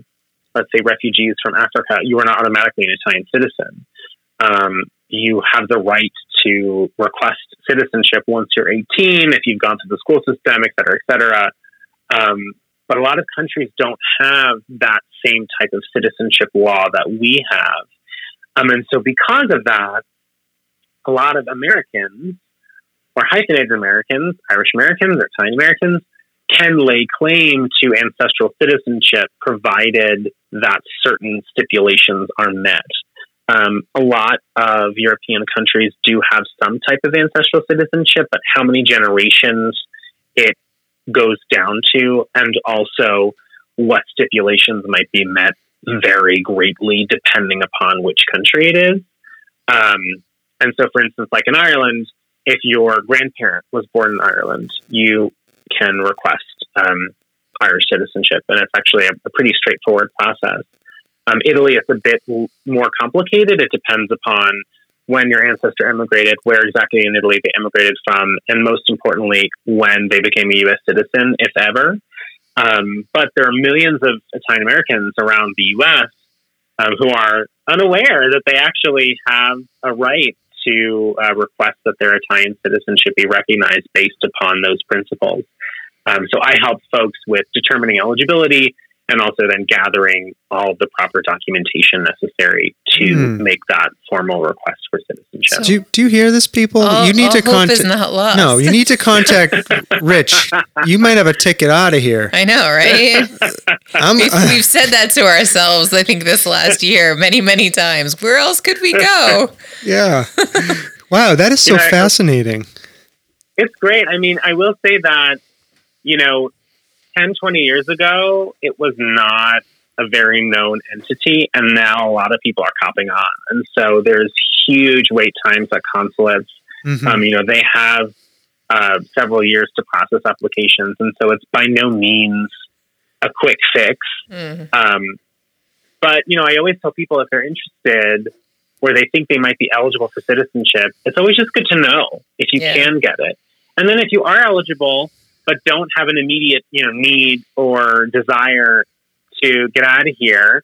let's say, refugees from Africa, you are not automatically an Italian citizen. Um, you have the right to request citizenship once you're 18, if you've gone through the school system, et cetera, et cetera. Um, but a lot of countries don't have that same type of citizenship law that we have. Um, and so, because of that, a lot of Americans, or hyphenated Americans, Irish Americans, or Italian Americans, can lay claim to ancestral citizenship provided that certain stipulations are met. Um, a lot of European countries do have some type of ancestral citizenship, but how many generations it goes down to, and also what stipulations might be met, vary greatly depending upon which country it is. Um, and so, for instance, like in Ireland, if your grandparent was born in Ireland, you can request um, Irish citizenship, and it's actually a, a pretty straightforward process. Um, Italy is a bit more complicated. It depends upon when your ancestor immigrated, where exactly in Italy they immigrated from, and most importantly, when they became a U.S. citizen, if ever. Um, but there are millions of Italian Americans around the U.S. Um, who are unaware that they actually have a right to uh, request that their Italian citizenship be recognized based upon those principles. Um, so I help folks with determining eligibility and also then gathering all the proper documentation necessary to mm. make that formal request for citizenship. So, do, you, do you hear this, people? All, you need to contact. No, you need to contact Rich. You might have a ticket out of here. I know, right? we've, uh, we've, said that to ourselves. I think this last year, many, many times. Where else could we go? yeah. Wow, that is so you know, fascinating. It's great. I mean, I will say that you know 10, 20 years ago, it was not a very known entity, and now a lot of people are copping on. And so there's huge wait times at consulates. Mm-hmm. Um, you know, they have uh, several years to process applications, and so it's by no means a quick fix. Mm-hmm. Um, but you know, I always tell people if they're interested, where they think they might be eligible for citizenship, it's always just good to know if you yeah. can get it. And then if you are eligible, but don't have an immediate you know need or desire to get out of here,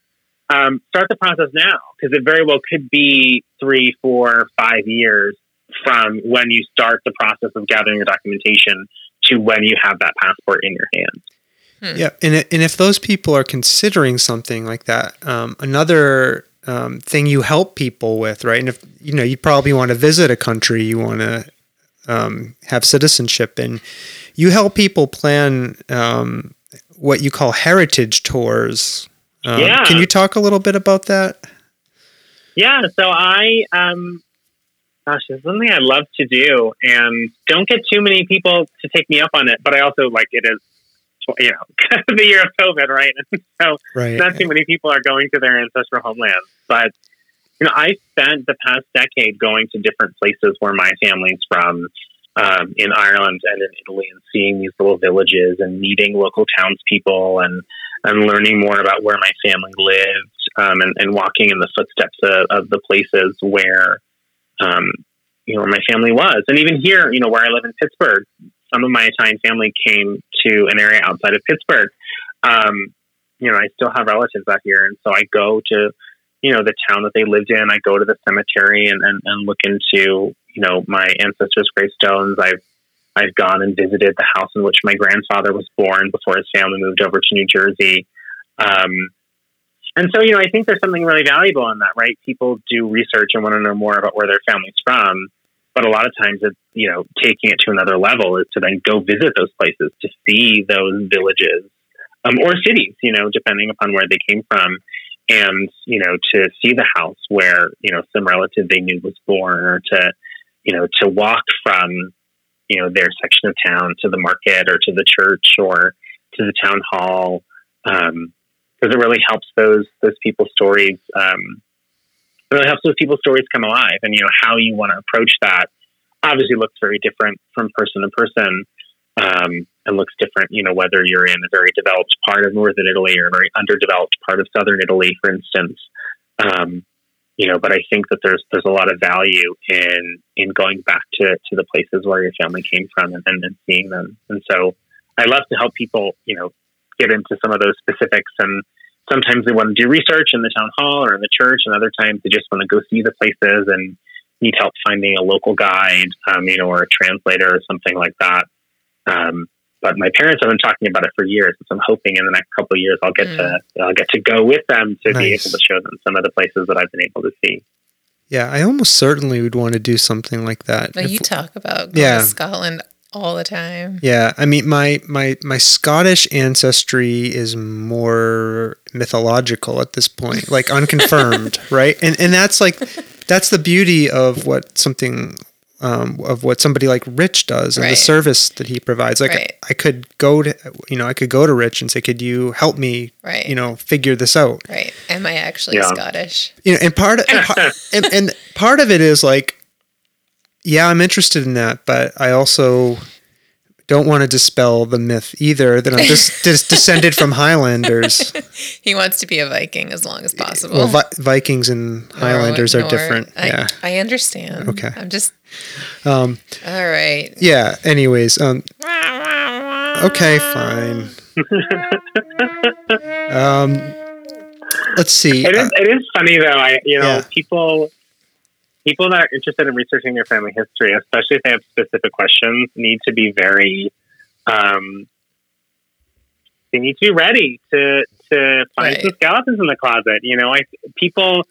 um, start the process now because it very well could be three, four, five years from when you start the process of gathering your documentation to when you have that passport in your hand. Hmm. Yeah, and and if those people are considering something like that, um, another um, thing you help people with, right? And if you know, you probably want to visit a country, you want to um, have citizenship in you help people plan um, what you call heritage tours. Um, yeah. Can you talk a little bit about that? Yeah. So I, um, gosh, it's something I love to do, and don't get too many people to take me up on it. But I also like it is, you know, the year of COVID, right? And so right. not too many people are going to their ancestral homelands. But you know, I spent the past decade going to different places where my family's from um, in Ireland and in Italy and seeing these little villages and meeting local townspeople and and learning more about where my family lived um, and, and, walking in the footsteps of, of the places where um, you know where my family was. And even here you know where I live in Pittsburgh some of my Italian family came to an area outside of Pittsburgh. Um, you know I still have relatives out here. And so I go to you know the town that they lived in. I go to the cemetery and, and, and look into you know my ancestors' gravestones. I've I've gone and visited the house in which my grandfather was born before his family moved over to New Jersey. Um, and so, you know, I think there's something really valuable in that, right? People do research and want to know more about where their family's from. But a lot of times, it's, you know, taking it to another level is to then go visit those places to see those villages um, or cities, you know, depending upon where they came from. And, you know, to see the house where, you know, some relative they knew was born or to, you know, to walk from, you know, their section of town to the market or to the church or to the town hall. Um, because it really helps those those people's stories um, it really helps those people's stories come alive and you know how you want to approach that obviously looks very different from person to person um, and looks different you know whether you're in a very developed part of northern italy or a very underdeveloped part of southern italy for instance um, you know, but I think that there's there's a lot of value in in going back to to the places where your family came from and, and, seeing them. And so I love to help people, you know, get into some of those specifics. And sometimes they want to do research in the town hall or in the church, and other times they just want to go see the places and need help finding a local guide, um, you know, or a translator or something like that. Um, but my parents have been talking about it for years, so I'm hoping in the next couple of years I'll get Mm. to I'll get to go with them to be able to show them some of the places that I've been able to see. Yeah, I almost certainly would want to do something like that. Well, If- you talk about going Yeah. to Scotland all the time. yeah, I mean my my my Scottish ancestry is more mythological at this point, like unconfirmed, right? And and that's like that's the beauty of what something um, of what somebody like Rich does and the service that he provides. Like Right. I could go to you know I could go to Rich and say, could you help me, Right. you know, figure this out? Right. Am I actually Yeah. Scottish? you know, and part of, and, and, and part of it is like, yeah, I'm interested in that, but I also don't want to dispel the myth either that I'm just, just descended from Highlanders. He wants to be a Viking as long as possible. Well, Vi- Vikings and Highlanders Nor- are nor- different. I, yeah. I understand. Okay. I'm just. Um, All right. yeah. Anyways, um, okay, fine. um, let's see. It Uh, it is funny though. I you know Yeah. people people that are interested in researching their family history, especially if they have specific questions, need to be very um, they need to be ready to to find Right. some skeletons in the closet. You know, I people.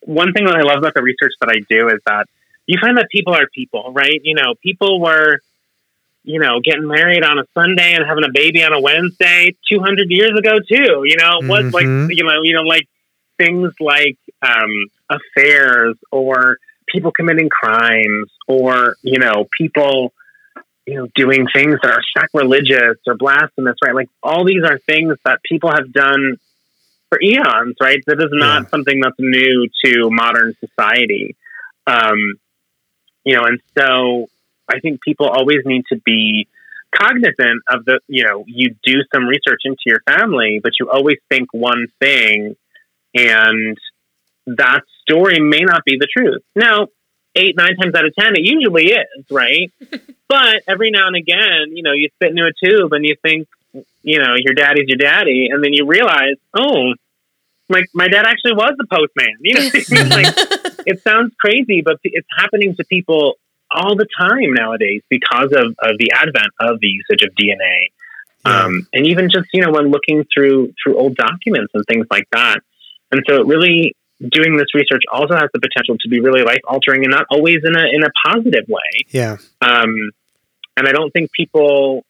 One thing that I love about the research that I do is that you find that people are people, right? You know, people were you know, getting married on a Sunday and having a baby on a Wednesday 200 years ago too. You know, it was like, Mhm. you know, you know, like things like um, affairs or people committing crimes or, you know, people, you know, doing things that are sacrilegious or blasphemous, right? Like all these are things that people have done for eons, right? That is not Yeah. something that's new to modern society. Um, you know, and so I think people always need to be cognizant of the, you know, you do some research into your family, but you always think one thing and that story may not be the truth. Now, eight, nine times out of 10, it usually is, right? but every now and again, you know, you spit into a tube and you think, you know, your daddy's your daddy. And then you realize, oh, my, my dad actually was the postman. You know, it's like, it sounds crazy, but it's happening to people all the time nowadays because of, of the advent of the usage of DNA. Um, and even just, you know, when looking through through old documents and things like that. And so it really doing this research also has the potential to be really life altering and not always in a in a positive way. yeah. Um, and I don't think people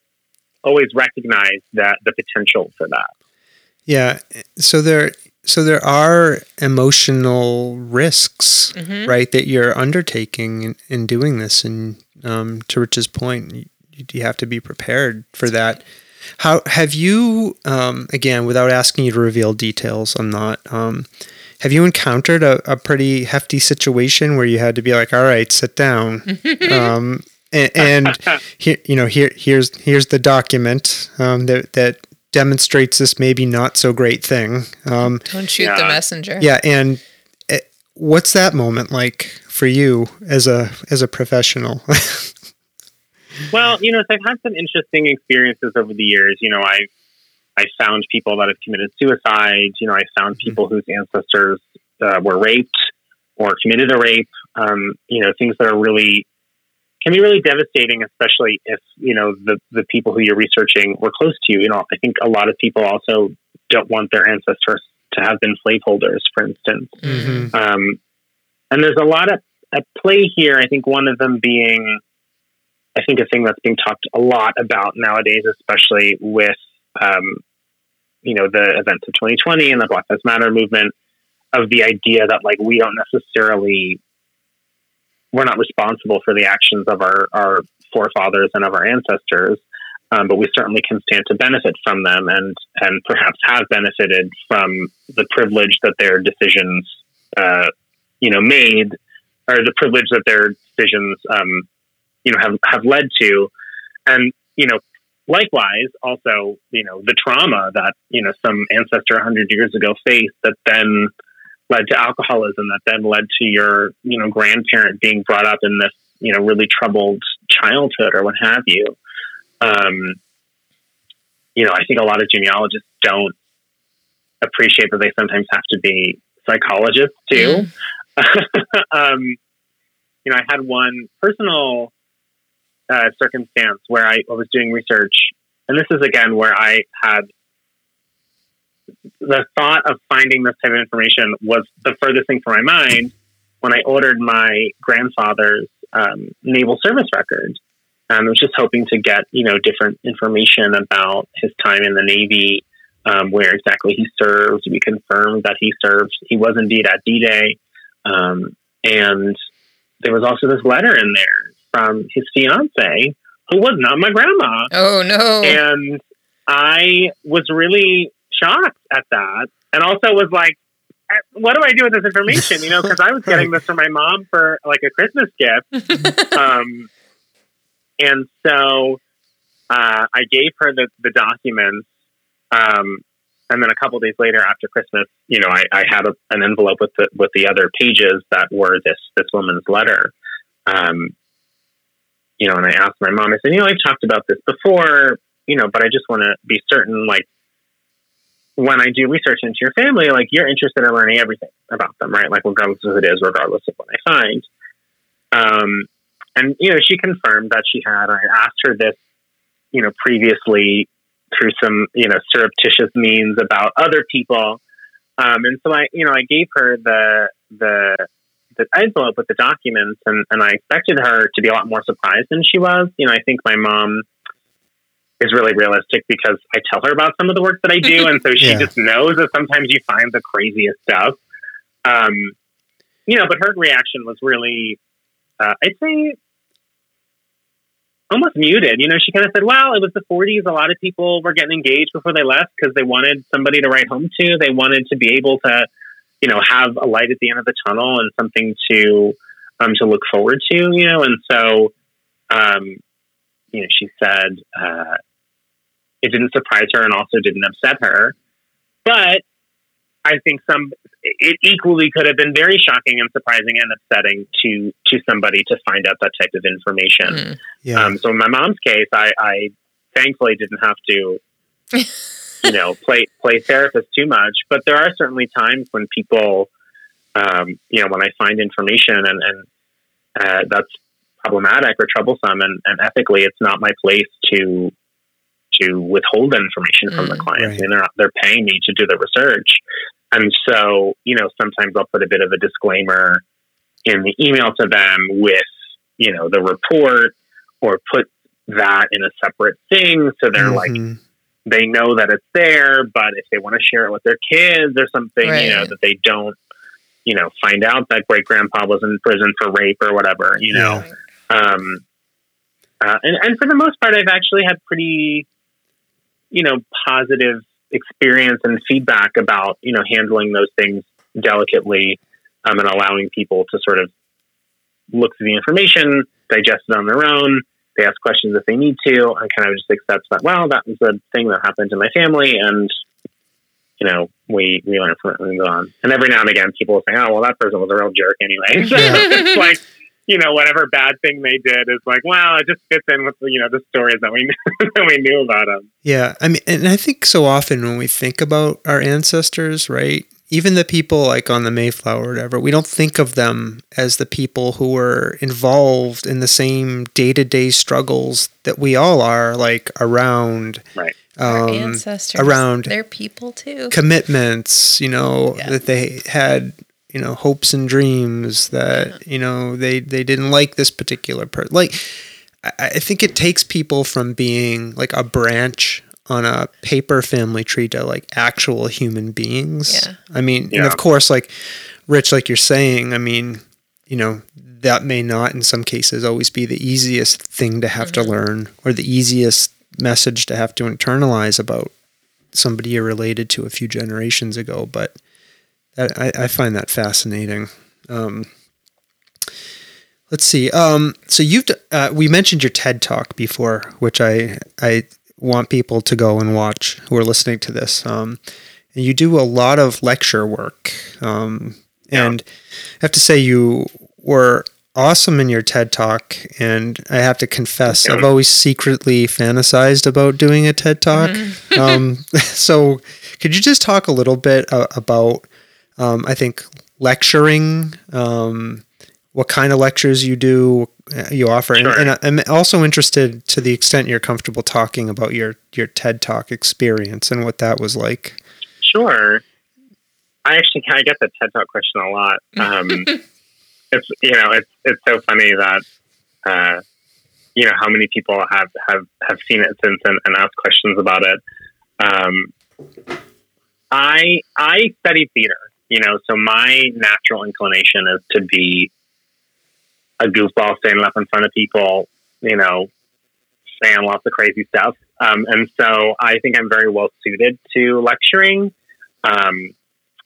always recognize that the potential for that. Yeah. So there so there are emotional risks, Mhm. right, that you're undertaking in, in doing this. And um, to Rich's point, you, you have to be prepared for that. How have you, um, again, without asking you to reveal details, I'm not. Um, have you encountered a, a pretty hefty situation where you had to be like, "All right, sit down," um, and, and here, you know, here, here's here's the document um, that that demonstrates this maybe not so great thing. Um, Don't shoot the Yeah. messenger. yeah, and uh, what's that moment like for you as a as a professional? Well, you know, so I've had some interesting experiences over the years. You know, I've I found people that have committed suicide. You know, I found people whose ancestors uh, were raped or committed a rape. Um, you know, things that are really can be really devastating, especially if you know the the people who you're researching were close to you. You know, I think a lot of people also don't want their ancestors to have been slaveholders, for instance. Mhm. Um, and there's a lot at, at play here. I think one of them being, I think, a thing that's being talked a lot about nowadays, especially with, um, you know, the events of 2020 and the Black Lives Matter movement, of the idea that like we don't necessarily, we're not responsible for the actions of our our forefathers and of our ancestors. Um, but we certainly can stand to benefit from them, and and perhaps have benefited from the privilege that their decisions uh, you know, made or the privilege that their decisions, um, you know, have, have led to. And, you know, likewise, also, you know, the trauma that, you know, some ancestor 100 years ago faced that then led to alcoholism, that then led to your, you know, grandparent being brought up in this, you know, really troubled childhood or what have you. Um, you know, I think a lot of genealogists don't appreciate that they sometimes have to be psychologists too. um, you know, I had one personal uh, circumstance where I, was doing research, and this is again where I had the thought of finding this type of information was the furthest thing from my mind when I ordered my grandfather's um, naval service record. Um, I was just hoping to get you know different information about his time in the Navy, um, where exactly he served. We confirmed that he served. He was indeed at D Day, um, and there was also this letter in there from his fiance, who was not my grandma. Oh no! And I was really shocked at that, and also was like, "Eh, "What do I do with this information?" You know, because I was getting this from my mom for like a Christmas gift, um, and so uh, I gave her the the documents. Um, and then a couple days later, after Christmas, you know, I, I had a, an envelope with the with the other pages that were this this woman's letter. Um, you know, and I asked my mom. I said, you know, I've talked about this before, you know, but I just want to be certain, like, when I do research into your family, like, you're interested in learning everything about them, right? Like, regardless of who it is, regardless of what I find. Um, and you know, she confirmed that she had. I asked her this, you know, previously through some you know surreptitious means about other people um, and so i you know i gave her the the the envelope with the documents and, and i expected her to be a lot more surprised than she was you know i think my mom is really realistic because i tell her about some of the work that i do and so she Yeah. just knows that sometimes you find the craziest stuff um, you know but her reaction was really uh, i'd say almost muted. You know, she kind of said, well, it was the 40s. A lot of people were getting engaged before they left because they wanted somebody to write home to. They wanted to be able to, you know, have a light at the end of the tunnel and something to, um, to look forward to, you know, and so, um, you know, she said, uh, it didn't surprise her and also didn't upset her, but I think some it equally could have been very shocking and surprising and upsetting to to somebody to find out that type of information. Mm. Yeah. Um, so in my mom's case, I, I thankfully didn't have to, you know, play play therapist too much. But there are certainly times when people, um, you know, when I find information and and uh, that's problematic or troublesome, and, and ethically, it's not my place to to withhold information from the Mm, clients. right. I mean, they're they're paying me to do the research, and so you know, sometimes I'll put a bit of a disclaimer in the email to them with you know the report or put that in a separate thing so they're like Mhm. They know that it's there but if they want to share it with their kids or something you know that they don't you know find out that great grandpa was in prison for rape or whatever you know. Um uh, and, and for the most part i've actually had pretty you know positive experience and feedback about you know handling those things delicately um, and allowing people to sort of look through the information digest it on their own they ask questions if they need to. And kind of just accept that well that was a thing that happened in my family and you know we we learn from it and move on. And every now and again people will say oh well that person was a real jerk anyway. So it's like you know whatever bad thing they did is like wow it just fits in with you know the stories that we that we knew about them Yeah, I mean, and I think so often when we think about our ancestors, right? Even the people like on the Mayflower or whatever, we don't think of them as the people who were involved in the same day to day struggles that we all are, like around right Our um, ancestors, around they're people too. commitments, you know, Yeah. that they had, you know, hopes and dreams that, you know, they, they didn't like this particular person. Like, I, I think it takes people from being like a branch on a paper family tree to like actual human beings. Yeah. I mean, and of course, like Rich, like you're saying, I mean, you know, that may not in some cases always be the easiest thing to have to learn or the easiest message to have to internalize about somebody you're related to a few generations ago. But that, I, I find that fascinating. Um, let's see. Um, so you've uh, we mentioned your TED talk before, which I I want people to go and watch who are listening to this. Um, and you do a lot of lecture work. Um, and I have to say you were awesome in your TED talk. And I have to confess, I've always secretly fantasized about doing a TED talk. um, so could you just talk a little bit uh, about, um, I think lecturing, um, what kind of lectures you do, uh, you offer, Sure. and, and I'm also interested to the extent you're comfortable talking about your your TED Talk experience and what that was like. Sure. I actually I get the TED Talk question a lot. Um, it's you know it's it's so funny that uh, you know how many people have have have seen it since and, and asked questions about it. Um, I I studied theater, you know, so my natural inclination is to be a goofball standing up in front of people, you know, saying lots of crazy stuff. Um, and so I think I'm very well suited to lecturing, um,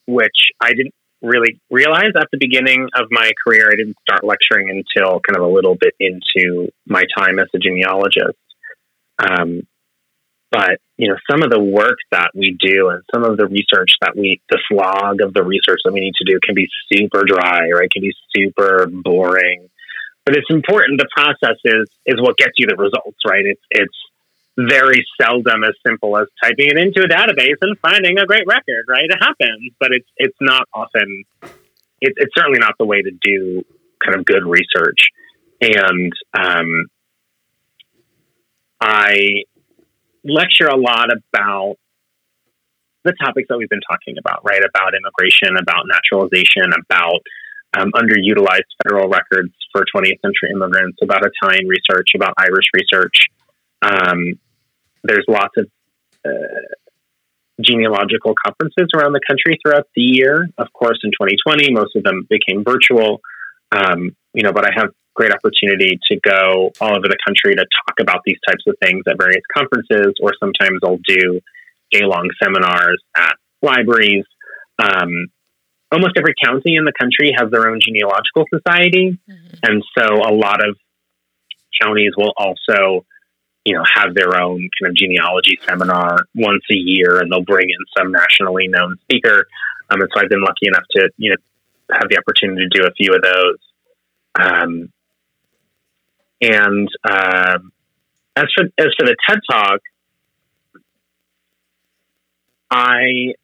which I didn't really realize at the beginning of my career. I didn't start lecturing until kind of a little bit into my time as a genealogist. Um, but you know, some of the work that we do and some of the research that we, the slog of the research that we need to do, can be super dry, right? Can be super boring. But it's important. The process is is what gets you the results, right? It's it's very seldom as simple as typing it into a database and finding a great record, right? It happens, but it's it's not often. It, it's certainly not the way to do kind of good research. And um, I lecture a lot about the topics that we've been talking about, right? About immigration, about naturalization, about um, underutilized federal records for 20th century immigrants, about Italian research, about Irish research. Um, there's lots of uh, genealogical conferences around the country throughout the year. Of course, in 2020, most of them became virtual. Um, you know, but I have great opportunity to go all over the country to talk about these types of things at various conferences, or sometimes I'll do day long seminars at libraries. Um, almost every county in the country has their own genealogical society. Mhm. And so a lot of counties will also, you know, have their own kind of genealogy seminar once a year and they'll bring in some nationally known speaker. Um, and so I've been lucky enough to, you know, have the opportunity to do a few of those. Um, and um, as for as for the TED Talk, I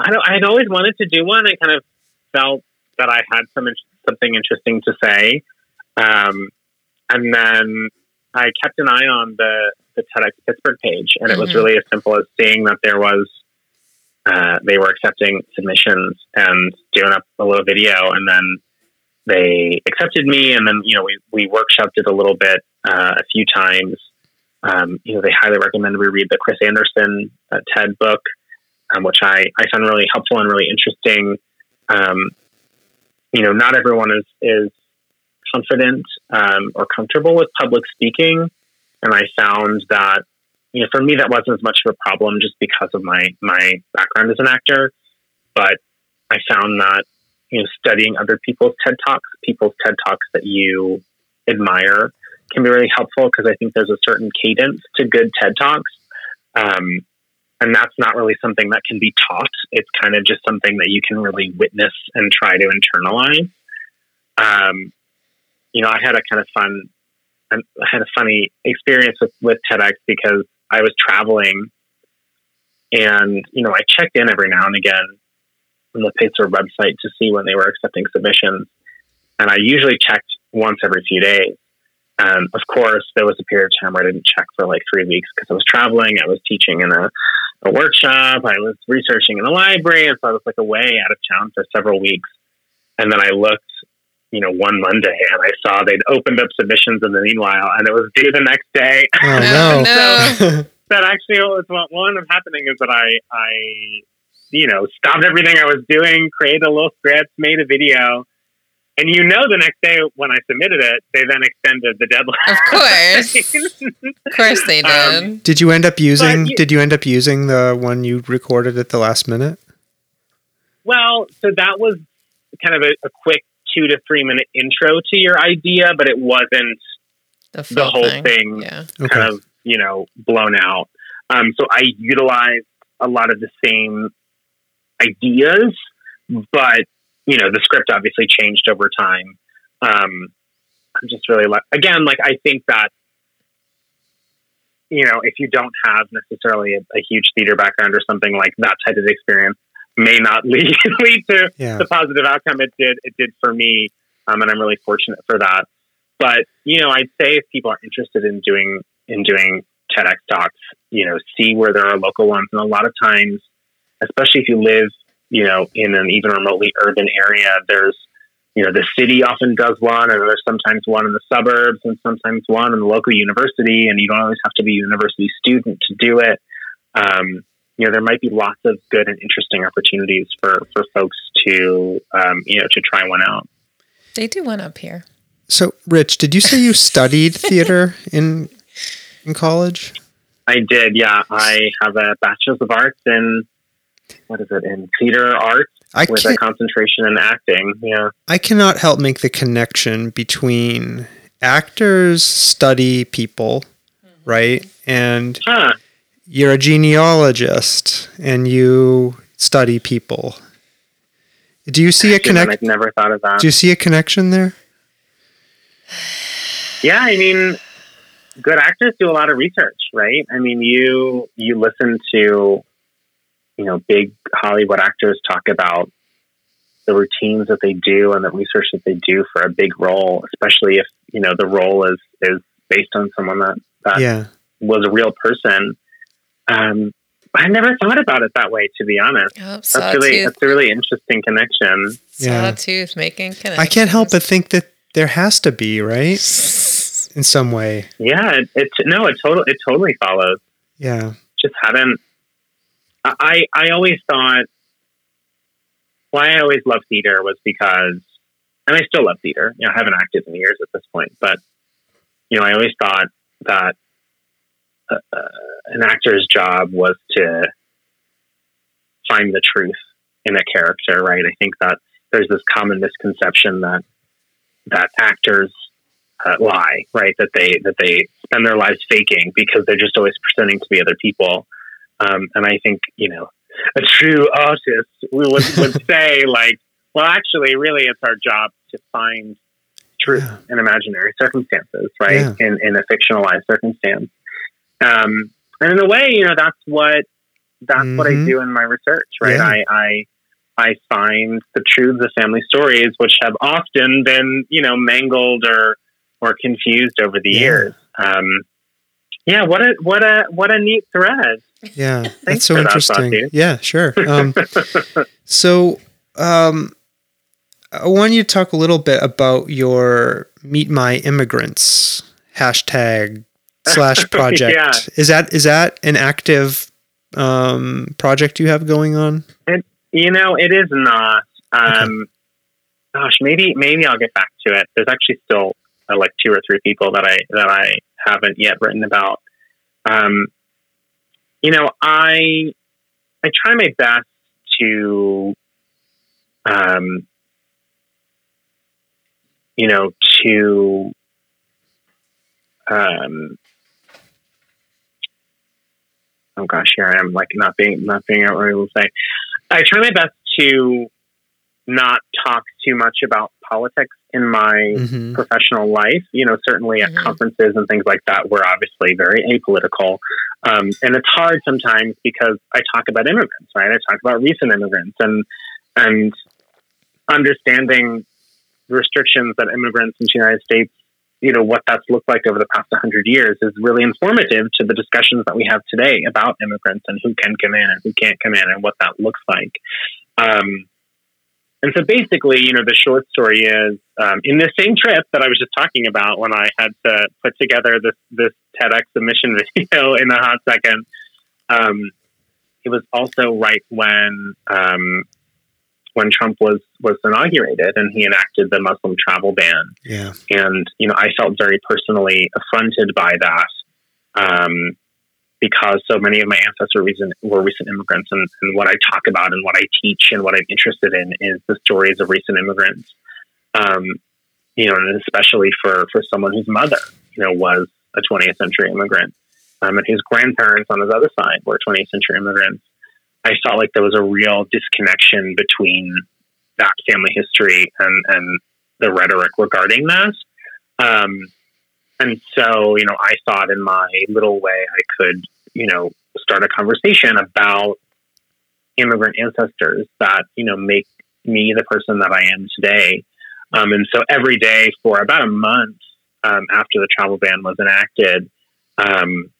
I, had always wanted to do one. I kind of felt that I had some something interesting to say, um, and then I kept an eye on the the TEDx Pittsburgh page, and it was Mhm. really as simple as seeing that there was uh, they were accepting submissions and doing up a little video, and then they accepted me, and then you know we we workshopped it a little bit uh, a few times. Um, you know, they highly recommend we read the Chris Anderson uh, TED book, um, which I, I found really helpful and really interesting. Um, you know, not everyone is is confident um, or comfortable with public speaking, and I found that you know for me that wasn't as much of a problem just because of my my background as an actor, but I found that you know studying other people's TED talks, people's TED talks that you admire, can be really helpful because I think there's a certain cadence to good TED talks. Um, and that's not really something that can be taught. It's kind of just something that you can really witness and try to internalize. Um, you know, I had a kind of fun, I had a funny experience with, with TEDx because I was traveling and, you know, I checked in every now and again on the Pacer website to see when they were accepting submissions. And I usually checked once every few days. Um, of course, there was a period of time where I didn't check for like three weeks because I was traveling. I was teaching in a, a workshop. I was researching in a library. And so I was like away out of town for several weeks. And then I looked, you know, one Monday and I saw they'd opened up submissions in the meanwhile and it was due the next day. Oh no! no. that actually was what what ended up happening is that I, I, you know, stopped everything I was doing, created a little script, made a video. And you know, the next day when I submitted it, they then extended the deadline. Of course. Of course they did. Um, Did you end up using? you- did you end up using the one you recorded at the last minute? Well, so that was kind of a, a quick two to three minute intro to your idea, but it wasn't the, the whole thing. thing Yeah. Okay. kind of, you know, blown out. Um, so I utilized a lot of the same ideas, but, you know, the script obviously changed over time. Um, I'm just really like, again, like, I think that, you know, if you don't have necessarily a, a huge theater background or something like that type of experience, may not lead lead to Yeah. the positive outcome it did it did for me, um, and I'm really fortunate for that. But you know, I'd say if people are interested in doing in doing TEDx talks, you know, see where there are local ones, and a lot of times, especially if you live, you know, in an even remotely urban area, there's you know the city often does one, and there's sometimes one in the suburbs, and sometimes one in the local university, and you don't always have to be a university student to do it. Um, you know, there might be lots of good and interesting opportunities for for folks to um, you know to try one out. They do one up here. So, Rich, did you say you studied theater in in college? I did, yeah. I have a bachelor's of arts in what is it in theater arts I with a concentration in acting. Yeah, I cannot help make the connection between actors study people, hmm. right? And huh. you're a genealogist and you study people. Do you see a connection? I've never thought of that. Do you see a connection there? Yeah, I mean, good actors do a lot of research, right? I mean, you you listen to you know big Hollywood actors talk about the routines that they do and the research that they do for a big role, especially if you know the role is is based on someone that that Yeah. was a real person. Um, I never thought about it that way, to be honest. Oh, That's really that's a really interesting connection. Yeah. Sawtooth making connections. I can't help but think that there has to be, right? In some way. Yeah, it, it no, it totally it totally follows. Yeah. just hadn't. I I always thought why I always loved theater was because, and I still love theater. You know, I haven't acted in years at this point, but you know, I always thought that uh, uh, an actor's job was to find the truth in a character. Right? I think that there's this common misconception that that actors uh, lie, right? That they that they spend their lives faking because they're just always pretending to be other people. Um, and I think you know a true artist would would say like, well, actually, really, it's our job to find truth Yeah. in imaginary circumstances, right? Yeah. In in a fictionalized circumstance. Um, and in a way, you know, that's what that's what I Mhm. do in my research, right? Yeah. I, I I find the truths of family stories, which have often been, you know, mangled or or confused over the years. Um, yeah, what a what a what a neat thread. Yeah. That's so for that, interesting. Yeah, sure. Um, so, um, I want you to talk a little bit about your Meet My Immigrants hashtag slash project. Yeah. Is that is that an active um, project you have going on? You know, it is not. Um, Gosh, maybe maybe I'll get back to it. There's actually still uh, like two or three people that I that I haven't yet written about. Um, you know, I I try my best to, um, you know, to um, oh gosh, here I am, like not being not being able to say. I try my best to not talk too much about politics in my Mm-hmm. professional life. You know, certainly at Mhm. conferences and things like that, we're obviously very apolitical. Um, and it's hard sometimes because I talk about immigrants, right? I talk about recent immigrants and and understanding the restrictions that immigrants into the United States, you know, what that's looked like over the past 100 years is really informative to the discussions that we have today about immigrants and who can come in and who can't come in and what that looks like. Um, and so basically, you know, the short story is um, in this same trip that I was just talking about when I had to put together this this TEDx submission video in a hot second. Um, it was also right when um, when Trump was was inaugurated and he enacted the Muslim travel ban Yeah. and you know I felt very personally affronted by that um, because so many of my ancestors were recent, immigrants, and, and what I talk about and what I teach and what I'm interested in is the stories of recent immigrants. Um, you know, and especially for for someone whose mother, you know, was a 20th century immigrant, um, and his grandparents on his other side were 20th century immigrants. I felt like there was a real disconnection between that family history and and the rhetoric regarding that. Um, and so, you know, I thought in my little way I could, you know, start a conversation about immigrant ancestors that you know make me the person that I am today. Um, and so every day for about a month um, after the travel ban was enacted, um,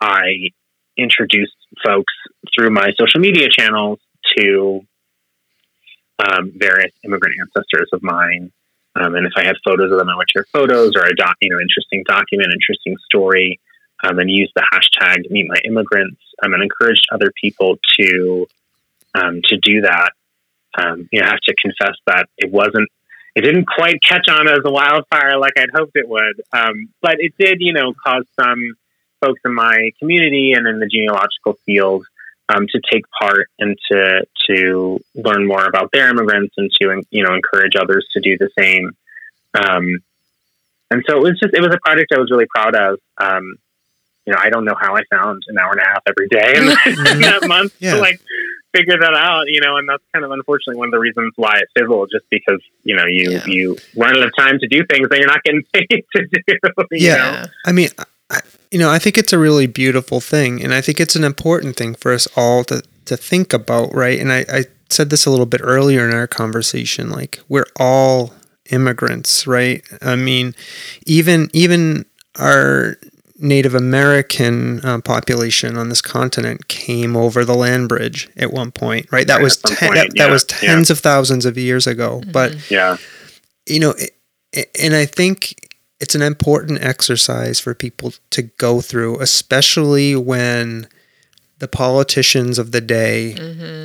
I introduced folks through my social media channels to um, various immigrant ancestors of mine. Um, and if I had photos of them, I would share photos or a doc, you know, interesting document, interesting story, um, and use the hashtag Meet My Immigrants, um, and encouraged other people to um, to do that. Um, you know, I have to confess that it wasn't, it didn't quite catch on as a wildfire like I'd hoped it would, um, but it did, you know, cause some folks in my community and in the genealogical field um, to take part and to to learn more about their immigrants and to you know encourage others to do the same. Um, and so it was just it was a project I was really proud of. Um, you know, I don't know how I found an hour and a half every day in, in that month Yeah. to like figure that out. You know, and that's kind of unfortunately one of the reasons why it fizzled, just because you know you Yeah. you run out of time to do things that you're not getting paid to do. you Yeah. know? Yeah. I mean, I, you know, I think it's a really beautiful thing, and I think it's an important thing for us all to to think about, right? And I, I said this a little bit earlier in our conversation. Like, we're all immigrants, right? I mean, even even our Native American uh, population on this continent came over the land bridge at one point, right? That Right, was ten, point, that, that yeah, was yeah. tens of thousands of years ago, but Yeah. you know, i- i- and I think it's an important exercise for people to go through, especially when the politicians of the day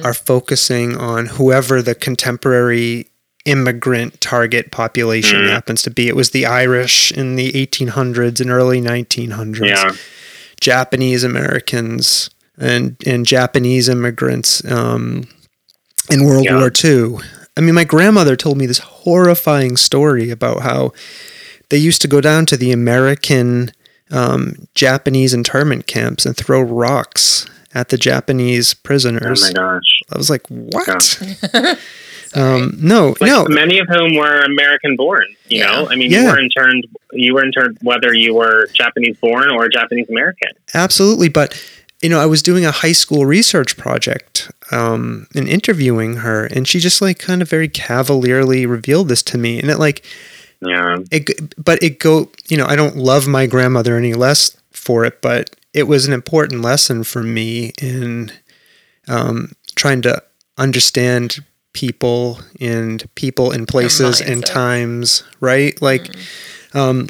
are focusing on whoever the contemporary immigrant target population Mhm. happens to be. It was the Irish in the 1800s and early 1900s. Yeah. Japanese Americans and and Japanese immigrants um, in World Yeah. War II. I mean, my grandmother told me this horrifying story about how they used to go down to the American um, Japanese internment camps and throw rocks at the Japanese prisoners. Oh my gosh. I was like, what? um, no, like no. many of whom were American born. You Yeah. know, I mean, Yeah. you were interned. You were interned whether you were Japanese born or Japanese American. Absolutely, but you know, I was doing a high school research project um, and interviewing her, and she just like kind of very cavalierly revealed this to me, and it like Yeah, it, but it go, you know, I don't love my grandmother any less for it, but it was an important lesson for me in um, trying to understand people and people in places and times, right? Like, um,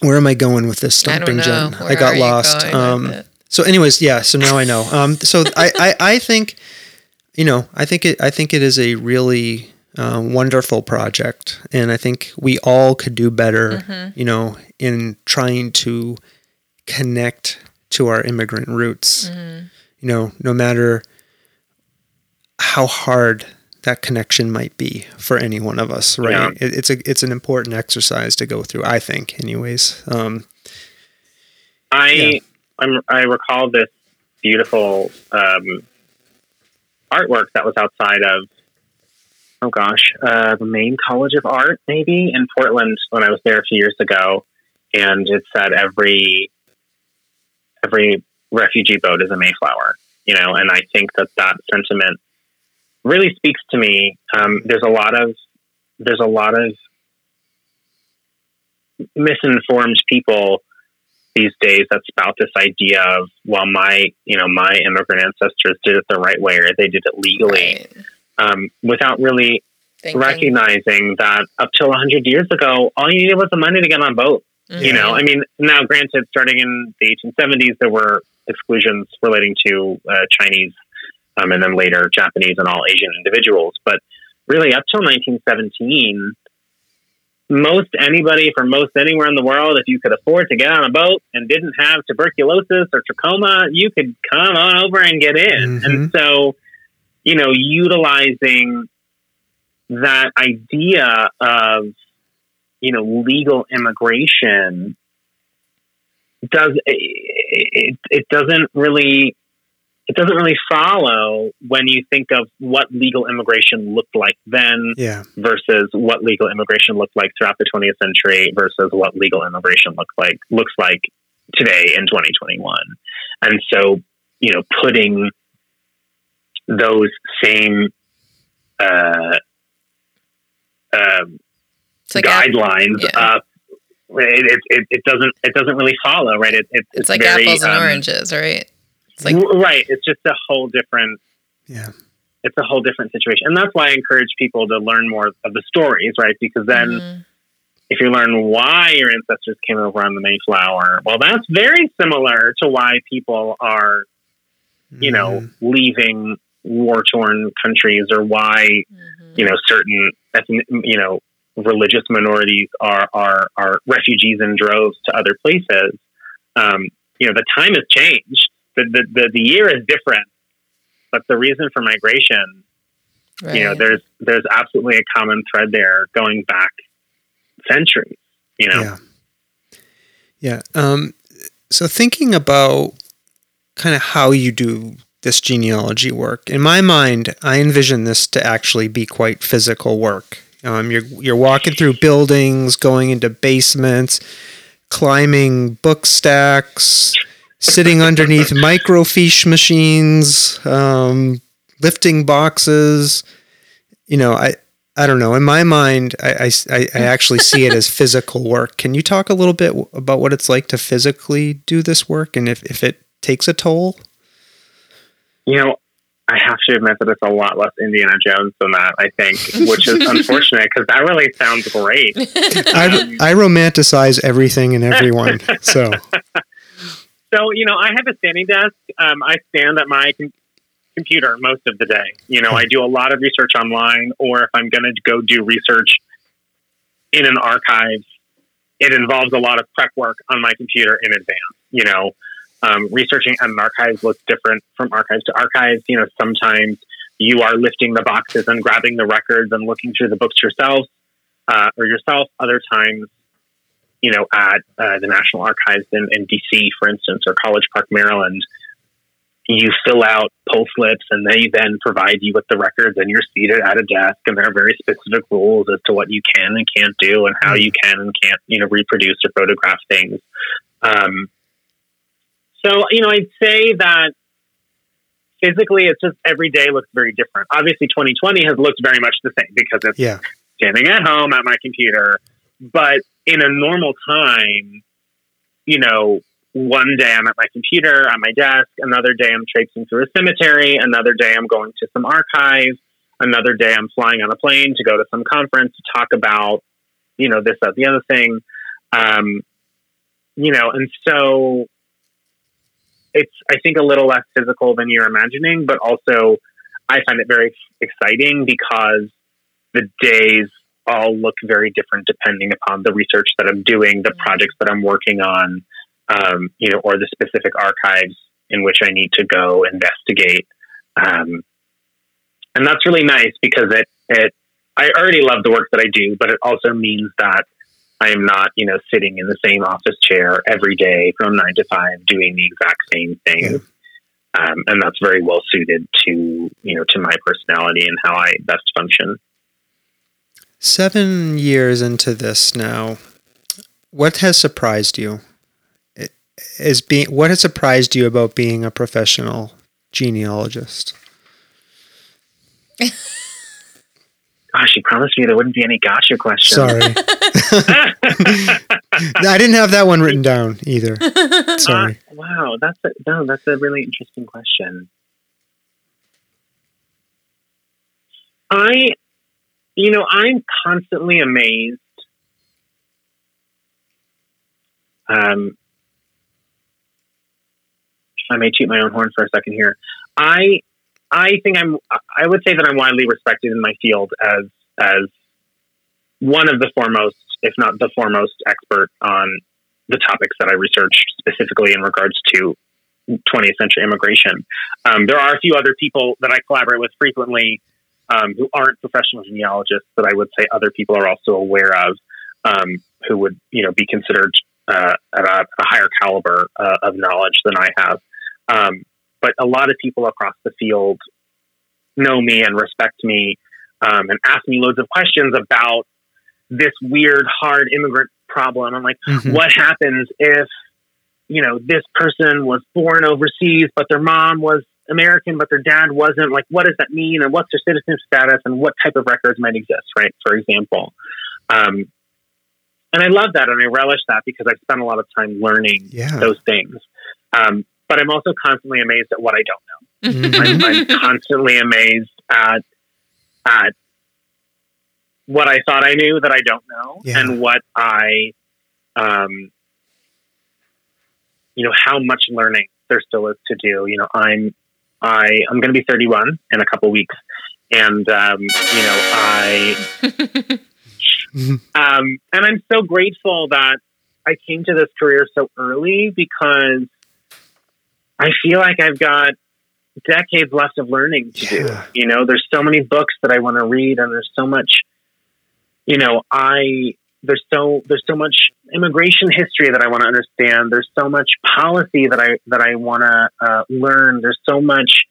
where am I going with this I stumping. Jen? Where I got lost. Um, so, anyways, yeah. So now I know. Um, so I, I, I think, you know, I think it, I think it is a really uh, wonderful project, and I think we all could do better, Mm-hmm. you know, in trying to connect to our immigrant roots. Mm-hmm. You know, no matter how hard that connection might be for any one of us, right? Yeah. It, it's a it's an important exercise to go through. I think, anyways. Um, I Yeah. I'm, I recall this beautiful um, artwork that was outside of oh gosh uh, the Maine College of Art maybe in Portland when I was there a few years ago, and it said every every refugee boat is a Mayflower, you know, and I think that that sentiment really speaks to me. Um, there's a lot of there's a lot of misinformed people these days that spout this idea of well my you know my immigrant ancestors did it the right way or they did it legally Right. Um, without really Thinking. recognizing that up till 100 years ago all you needed was the money to get on a boat you know? I mean now granted starting in the 1870s there were exclusions relating to uh, chinese um, and then later japanese and all asian individuals. But really up till 1917 most anybody from most anywhere in the world if you could afford to get on a boat and didn't have tuberculosis or trachoma you could come on over and get in. Mhm. and so you know utilizing that idea of you know legal immigration does it, it doesn't really it doesn't really follow when you think of what legal immigration looked like then yeah, versus what legal immigration looked like throughout the 20th century versus what legal immigration looked like looks like today in 2021 and so you know putting those same uh, um, It's like app- guidelines yeah. up. It, it, it, it doesn't it doesn't really follow right. It, it, it's like very, apples and um, oranges, right? It's like w- right. It's just a whole different Yeah. it's a whole different situation. And that's why I encourage people to learn more of the stories, right? Because then mhm. if you learn why your ancestors came over on the Mayflower, well, that's very similar to why people are, you know, Mhm. leaving war torn countries or why, Mhm. you know, certain, ethnic, you know, religious minorities are, are, are refugees in droves to other places. Um, you know, the time has changed. The, the, the, the year is different, but the reason for migration right. you know there's there's absolutely a common thread there going back centuries you know Yeah. Yeah. Um, so thinking about kind of how you do this genealogy work, in my mind, I envision this to actually be quite physical work. Um, you're you're walking through buildings, going into basements, climbing book stacks, sitting underneath microfiche machines, um, lifting boxes. You know, I I don't know. In my mind, I, I, I- actually see it as physical work. Can you talk a little bit about what it's like to physically do this work and if, if it takes a toll? You know i have to admit that it's a lot less indiana jones than that i think which is unfortunate because that really sounds great. I, I romanticize everything and everyone. So, so you know i have a standing desk. Um, i stand at my com- computer most of the day. You know i do a lot of research online or if i'm going to go do research in an archive it involves a lot of prep work on my computer in advance you know um, researching at an archive looks different from archives to archives. You know sometimes you are lifting the boxes and grabbing the records and looking through the books yourself uh, or yourself. Other times you know, at uh, the National Archives in, in DC, for instance, or College Park, Maryland, you fill out poll slips and they then provide you with the records and you're seated at a desk and there are very specific rules as to what you can and can't do and how you can and can't, you know, reproduce or photograph things. Um, so, you know, I'd say that physically it's just every day looks very different. Obviously 2020 has looked very much the same because it's yeah. standing at home at my computer. But in a normal time, you know, one day I'm at my computer, at my desk, another day I'm traipsing through a cemetery, another day I'm going to some archive, another day I'm flying on a plane to go to some conference to talk about, you know, this, that, the other thing. Um, you know, and so it's, I think, a little less physical than you're imagining, but also I find it very exciting because the days all look very different depending upon the research that I'm doing, the projects that I'm working on, um, you know, or the specific archives in which I need to go investigate. Um, and that's really nice because it, it, I already love the work that I do, but it also means that I am not, you know, sitting in the same office chair every day from nine to five doing the exact same thing. Um, and that's very well suited to, you know, to my personality and how I best function. Seven years into this now, what has surprised you? Is being what has surprised you about being a professional genealogist? Gosh, you promised me there wouldn't be any gotcha questions. Sorry, I didn't have that one written down either. Sorry. Uh, wow, that's a, no, that's a really interesting question. I, you know, I'm constantly amazed. Um, I may toot my own horn for a second here. I, I think I'm. I would say that I'm widely respected in my field as as one of the foremost, if not the foremost, expert on the topics that I research specifically in regards to 20th century immigration. Um, there are a few other people that I collaborate with frequently um, who aren't professional genealogists that I would say other people are also aware of um, who would you know be considered uh, at a, a, higher caliber uh, of knowledge than I have. Um, but a lot of people across the field know me and respect me um, and ask me loads of questions about this weird, hard immigrant problem. I'm like, Mhm. what happens if, you know, this person was born overseas, but their mom was American, but their dad wasn't. Like, what does that mean? And what's their citizenship status? And what type of records might exist, right? For example. Um, and I love that and I relish that because I've spent a lot of time learning Yeah. those things. Um, but I'm also constantly amazed at what I don't know. Mhm. I'm, I'm constantly amazed at at what I thought I knew that I don't know, Yeah. and what I, um, you know, how much learning there still is to do. You know, I'm I I'm going to be 31 in a couple weeks, and um, you know, I um, and I'm so grateful that I came to this career so early because I feel like I've got decades left of learning to do. You know, there's so many books that I want to read, and there's so much. You know, I there's so there's so much immigration history that I want to understand. There's so much policy that I that I want to uh, learn. There's so much.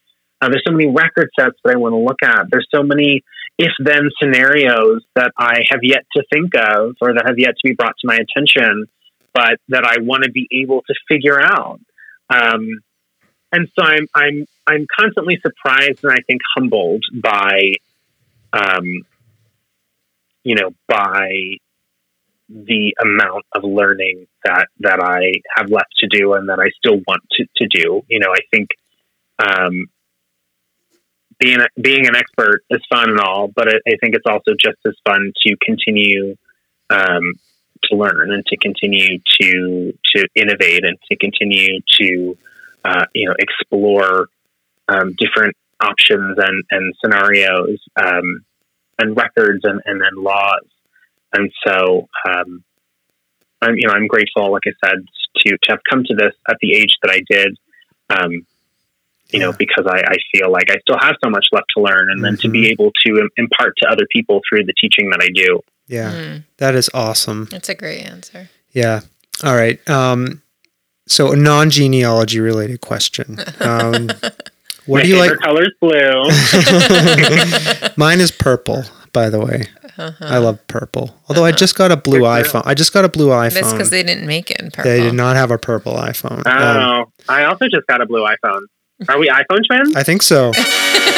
Uh, there's so many record sets that I want to look at. There's so many if then scenarios that I have yet to think of or that have yet to be brought to my attention, but that I want to be able to figure out. Um, and so I'm I'm I'm constantly surprised and I think humbled by, um, you know, by the amount of learning that that I have left to do and that I still want to, to do. You know, I think um, being a, being an expert is fun and all, but I, I think it's also just as fun to continue um, to learn and to continue to to innovate and to continue to uh, you know explore um, different options and and scenarios um, and records and and then laws. And so um, I'm you know I'm grateful, like I said, to to have come to this at the age that I did. Um, you know, because I, I feel like I still have so much left to learn, and then to be able to impart to other people through the teaching that I do. Yeah. Mm, That is awesome. that's a great answer. Yeah. All right. Um, so a non-genealogy related question. Um, what My do you like? favorite color is blue. Mine is purple, by the way. Uh-huh. I love purple. Although I just got a blue Good iPhone. I just got a blue iPhone. That's because they didn't make it in purple. They did not have a purple iPhone. Um, oh, I also just got a blue iPhone. Are we iPhone twins? I think so.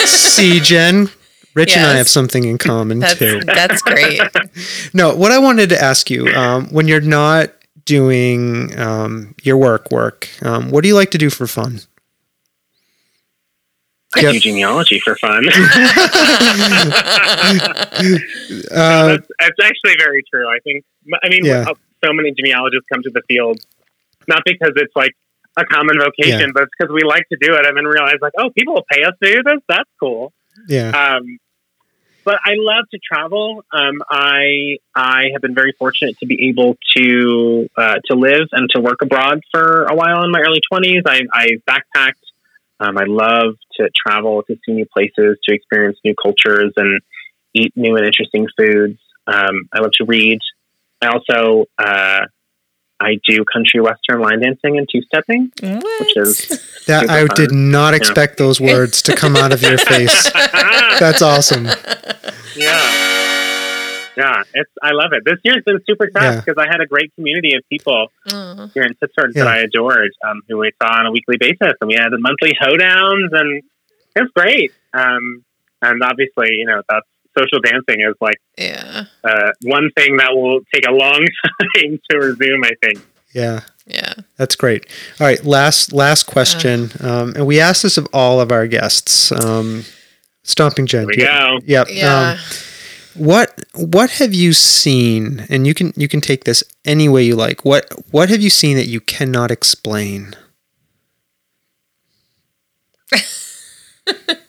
See, Jen, Rich and I have something in common That's too. that's great. No, what I wanted to ask you, um, when you're not doing um, your work work, um, what do you like to do for fun? I Yep. do genealogy for fun. Uh, that's, that's actually very true. I think. I mean, Yeah. so many genealogists come to the field not because it's like a common vocation, Yeah. but it's because we like to do it, and then realize like, oh, people will pay us to do this. That's cool. yeah. Um, but I love to travel. Um, I I have been very fortunate to be able to uh, to live and to work abroad for a while in my early twenties. I, I backpacked. Um, I love to travel, to see new places, to experience new cultures, and eat new and interesting foods. Um, I love to read. I also uh, I do country western line dancing and two stepping, which is That I fun. did not expect those words to come out of your face. That's awesome. yeah. Yeah, it's I love it. This year's been super tough Yeah. because I had a great community of people Aw. here in Pittsburgh Yeah. that I adored, um, who we saw on a weekly basis, and we had the monthly hoedowns, and it was great. Um, and obviously, you know, that's social dancing is like yeah, uh, one thing that will take a long time to resume. I think. Yeah. yeah. That's great. All right, last last question, um, and we ask this of all of our guests. Um, Stomping Jen. Here we go. Yep. Yeah. Um, what what have you seen? And you can you can take this any way you like. What what have you seen that you cannot explain?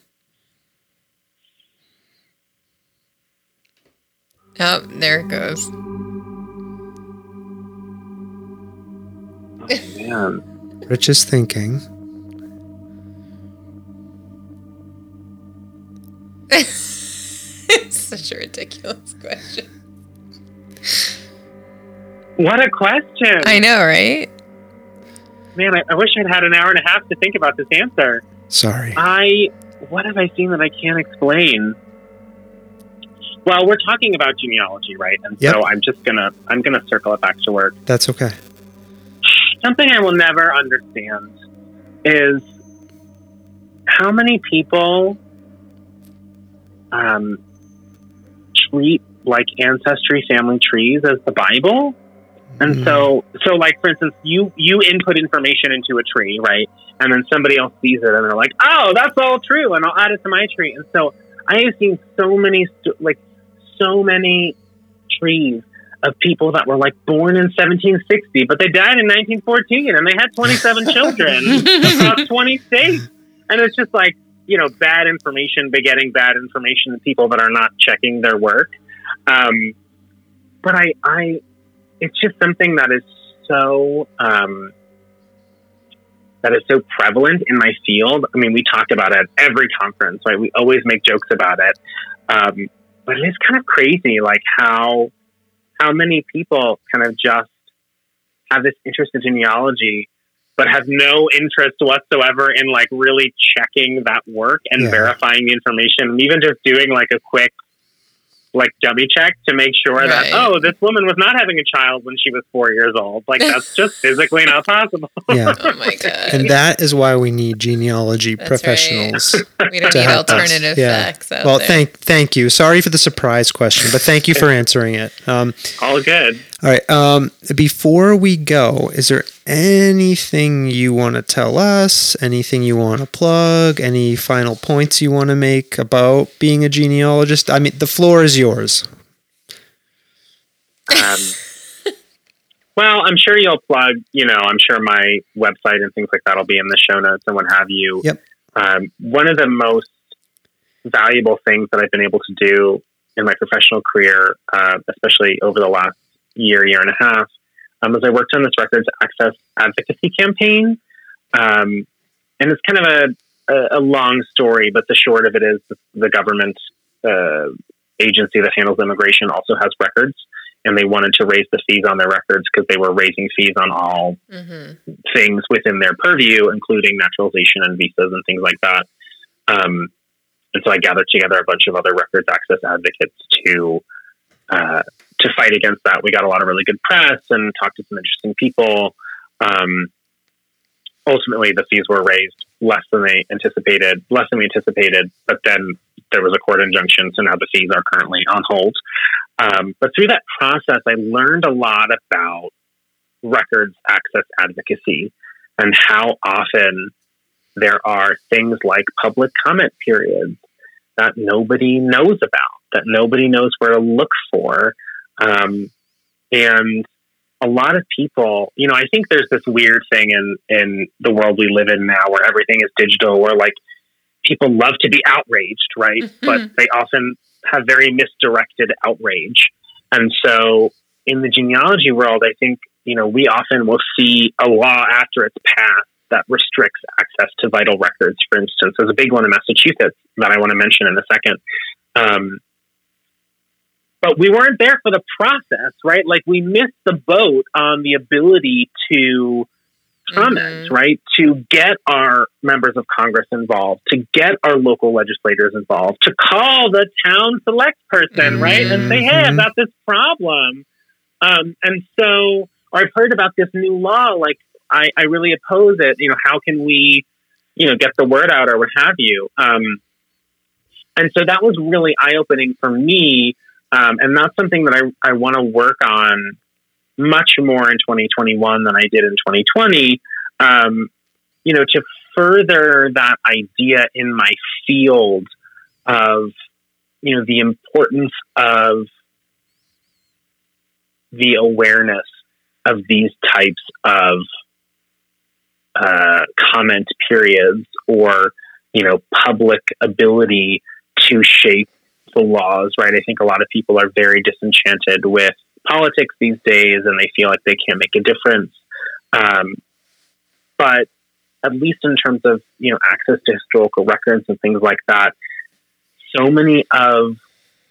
Oh, there it goes. Oh, man, Rich is thinking. it's such a ridiculous question. what a question, I know, right? man! I, I wish I'd had an hour and a half to think about this answer. Sorry. I what have I seen that I can't explain? Well, we're talking about genealogy, right? And Yep. so I'm just gonna I'm gonna circle it back to work. That's okay. Something I will never understand is how many people um, treat like ancestry family trees as the Bible. And mm-hmm. so, so like for instance, you you input information into a tree, right? And then somebody else sees it, and they're like, "Oh, that's all true," and I'll add it to my tree. And so, I have seen so many, like, so many trees of people that were like born in 1760, but they died in 1914, and they had 27 children across 20 states. And it's just like, you know, bad information begetting bad information to people that are not checking their work. Um, but I, I, it's just something that is so, um, that is so prevalent in my field. I mean, we talk about it at every conference, right? We always make jokes about it. Um, but it is kind of crazy, like how, how many people kind of just have this interest in genealogy but have no interest whatsoever in like really checking that work and Yeah. verifying the information and even just doing like a quick like dummy check to make sure that oh this woman was not having a child when she was four years old like that's just physically not possible Yeah. Oh my god. And that is why we need genealogy That's professionals. we don't to need alternative Yeah. facts out Well, there. thank thank you. Sorry for the surprise question, but thank you for answering it. Um, all good all right. Um, before we go, is there anything you want to tell us? Anything you want to plug? Any final points you want to make about being a genealogist? I mean, the floor is yours. Um, well, I'm sure you'll plug, you know, I'm sure my website and things like that will be in the show notes and what have you. Yep. Um, one of the most valuable things that I've been able to do in my professional career, uh, especially over the last year, year and a half, um, is I worked on this records access advocacy campaign. Um, and it's kind of a, a, a long story, but the short of it is the, the government uh, agency that handles immigration also has records and they wanted to raise the fees on their records because they were raising fees on all hmm things within their purview, including naturalization and visas and things like that. Um, and so I gathered together a bunch of other records access advocates to uh, to fight against that. We got a lot of really good press and talked to some interesting people. Um, ultimately, the fees were raised less than they anticipated, less than we anticipated. But then there was a court injunction, so now the fees are currently on hold. Um, but through that process, I learned a lot about records access advocacy and how often there are things like public comment periods that nobody knows about, that nobody knows where to look for. Um, and a lot of people, you know, I think there's this weird thing in, in the world we live in now where everything is digital, where like people love to be outraged, right? But they often have very misdirected outrage. And so in the genealogy world, I think, you know, we often will see a law after it's passed that restricts access to vital records, for instance. There's a big one in Massachusetts that I want to mention in a second. Um, but we weren't there for the process, right? Like we missed the boat on the ability to comment, Mhm. right? To get our members of Congress involved, to get our local legislators involved, to call the town select person, right? And say, hey, I've Mhm. got this problem. Um, and so, or I've heard about this new law, like I, I really oppose it. You know, how can we, you know, get the word out or what have you? Um, and so that was really eye opening for me. Um, and that's something that I, I want to work on much more in 2021 than I did in 2020. Um, you know, to further that idea in my field of, you know, the importance of the awareness of these types of uh, comment periods or, you know, public ability to shape the laws, right? I think a lot of people are very disenchanted with politics these days and they feel like they can't make a difference. Um, but at least in terms of, you know, access to historical records and things like that, so many of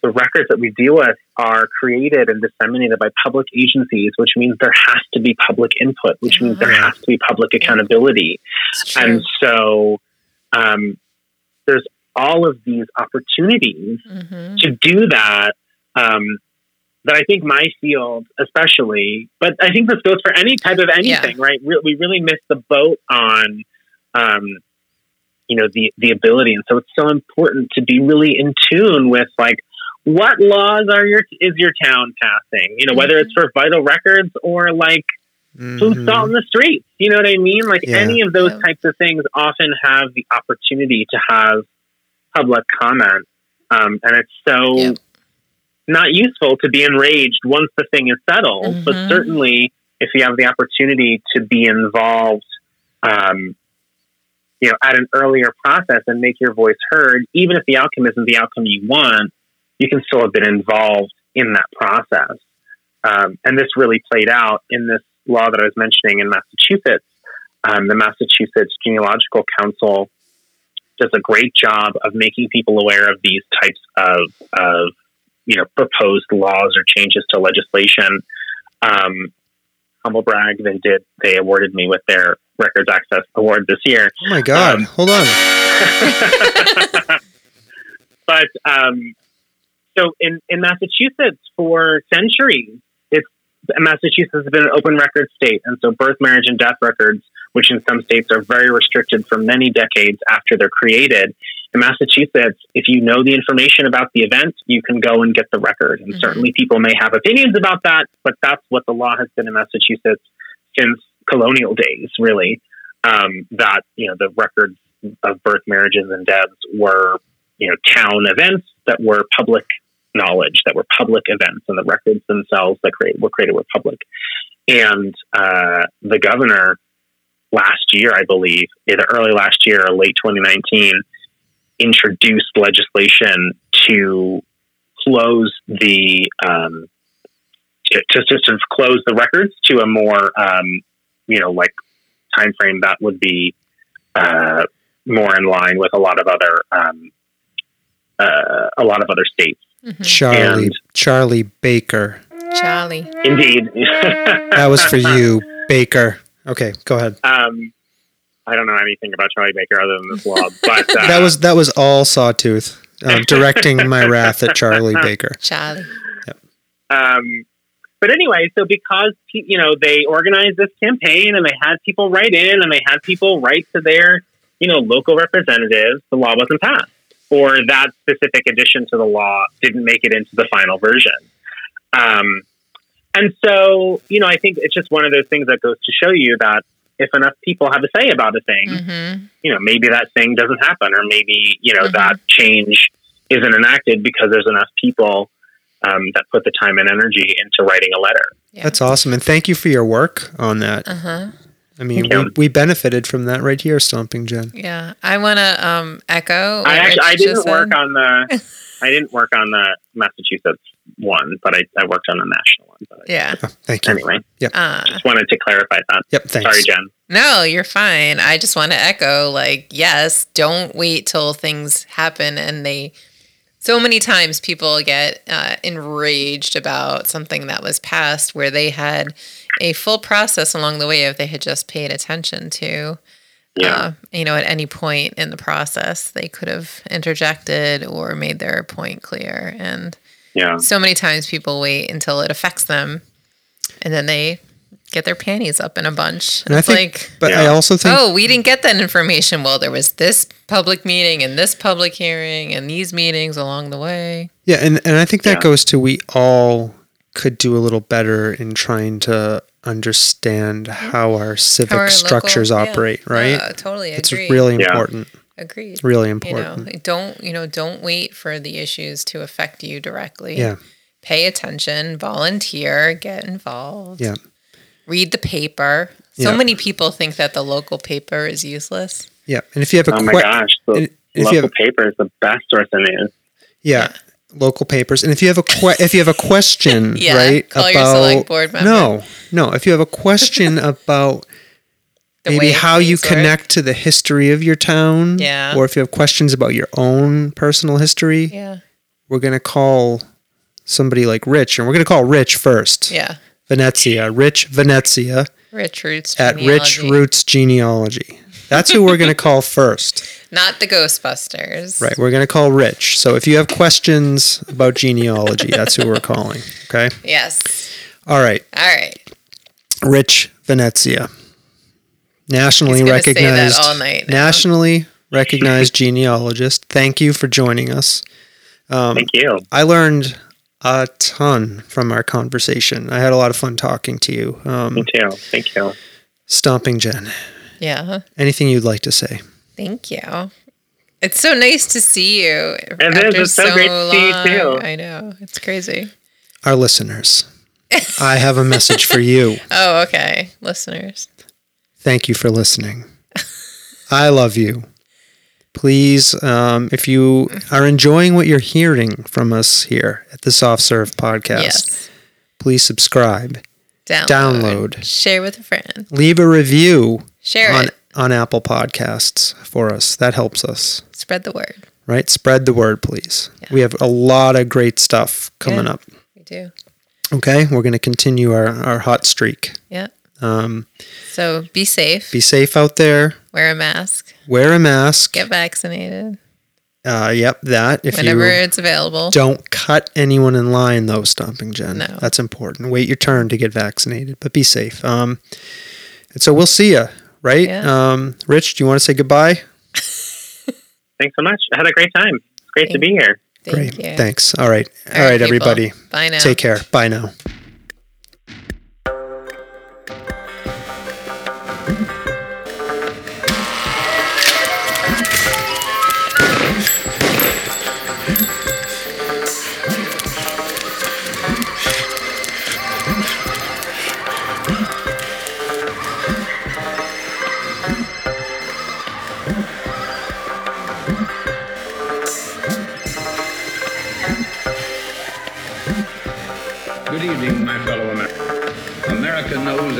the records that we deal with are created and disseminated by public agencies, which means there has to be public input, which means there has to be public accountability. And so um, there's all of these opportunities Mhm. to do that um, that I think my field, especially, but I think this goes for any type of anything, right? We, we really missed the boat on um, you know the the ability, and so it's so important to be really in tune with like what laws are your is your town passing? You know, whether it's for vital records or like who's Mhm. salt in the streets. You know what I mean? Like Yeah. any of those Yeah. types of things often have the opportunity to have public comment, um, and it's so Yeah. not useful to be enraged once the thing is settled. But Mhm. certainly, if you have the opportunity to be involved, um, you know, at an earlier process and make your voice heard, even if the outcome isn't the outcome you want, you can still have been involved in that process. Um, and this really played out in this law that I was mentioning in Massachusetts. Um, the Massachusetts Genealogical Council does a great job of making people aware of these types of, of you know, proposed laws or changes to legislation. Um, humble brag, they did. They awarded me with their Records Access Award this year. Oh my God! Um, Hold on. but um, so in, in Massachusetts for centuries, Massachusetts has been an open record state, and so birth, marriage, and death records, which in some states are very restricted for many decades after they're created. In Massachusetts, if you know the information about the event, you can go and get the record. And Mhm. certainly people may have opinions about that, but that's what the law has been in Massachusetts since colonial days, really. Um, that, you know, the records of birth, marriages, and deaths were, you know, town events that were public knowledge, that were public events, and the records themselves that create, were created were public. And uh, the governor last year, I believe, either early last year or late 2019, introduced legislation to close the um, to, to sort of close the records to a more um, you know like time frame that would be uh, more in line with a lot of other um, uh, a lot of other states. Mhm. Charlie And- Charlie Baker. Charlie. Indeed, That was for you, Baker. Okay, go ahead. Um, I don't know anything about Charlie Baker other than this law, but uh, That was that was all Sawtooth um, directing my wrath at Charlie Baker. Charlie. Um, but anyway, so because you know they organized this campaign and they had people write in and they had people write to their you know local representatives, the law wasn't passed, or that specific addition to the law didn't make it into the final version. Um, and so you know, I think it's just one of those things that goes to show you that if enough people have a say about a thing, Mm-hmm. you know, maybe that thing doesn't happen, or maybe you know Mhm. that change isn't enacted because there's enough people um, that put the time and energy into writing a letter. Yeah. That's awesome, and thank you for your work on that. Uh huh. I mean, Thank we, we benefited from that right here, Stomping Jen. Yeah. I want to um, echo. I actually I didn't just work said. on the I didn't work on the Massachusetts one, but I, I worked on the national one. But Yeah. Oh, thank you. Anyway, Uh, just wanted to clarify that. Yep. Thanks. Sorry, Jen. no, you're fine. I just want to echo like, yes, don't wait till things happen and they. So many times people get uh, enraged about something that was passed where they had a full process along the way if they had just paid attention to. Yeah. Uh, you know, at any point in the process, they could have interjected or made their point clear. And yeah. so many times people wait until it affects them and then they get their panties up in a bunch. And I think, like, but I also think, oh, we didn't get that information. Well, there was this public meeting and this public hearing and these meetings along the way. yeah, and, and I think that Yeah. goes to we all could do a little better in trying to understand how our civic How our structures local- yeah. operate, right? Uh, totally it's agree. really Yeah. important. agreed. Really important. You important. know, don't you know? Don't wait for the issues to affect you directly. Yeah. Pay attention. Volunteer. Get involved. Yeah. Read the paper. So Yeah. many people think that the local paper is useless. Yeah, and if you have a Oh my que- gosh, the and if you local have- paper is the best source of news. yeah, local papers, and if you have a que- if you have a question, Yeah, right, call your select board member. no, no, if you have a question about maybe how you things work. connect to the history of your town, Yeah. or if you have questions about your own personal history, Yeah. we're gonna call somebody like Rich, and we're gonna call Rich first, Yeah. Venezia, Rich Venezia Rich Roots. at Rich. Roots Genealogy. That's who we're gonna call first. Not the Ghostbusters. Right, we're going to call Rich. So if you have questions about genealogy, that's who we're calling. Okay. Yes. All right, All right. Rich Venezia, nationally He's gonna say that recognized, all night now. nationally recognized genealogist. Thank you for joining us. Um, Thank you. I learned a ton from our conversation. I had a lot of fun talking to you. Um, Me too. Thank you. Stomping Jen, Yeah. anything you'd like to say? Thank you. It's so nice to see you. It is. It's so great to see you, too. I know. It's crazy. Our listeners, I have a message for you. Oh, okay. Listeners. Thank you for listening. I love you. Please, um, if you are enjoying what you're hearing from us here at the Soft Serve podcast, Yes. please subscribe, Download. Download. Share with a friend. leave a review Share on it. on Apple Podcasts for us. That helps us. Spread the word. Right? Spread the word, please. Yeah. We have a lot of great stuff coming Yeah. up. We do. Okay, we're going to continue our, our hot streak. Yeah. Um, So be safe. be safe out there. Wear a mask. Wear a mask. Get vaccinated Uh, yep, that. If whenever it's available. don't cut anyone in line, though, Stomping Jen. No. That's important. Wait your turn to get vaccinated, but be safe. Um, and so we'll see you, right? Yeah. Um, Rich, do you want to say goodbye? Thanks so much. I had a great time. It's great to be here. Thank Great. you. Thanks. All right. All All right, right, everybody. Bye now. Take care. Bye now.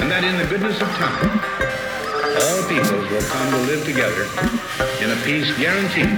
And that in the goodness of time, all peoples will come to live together in a peace guaranteed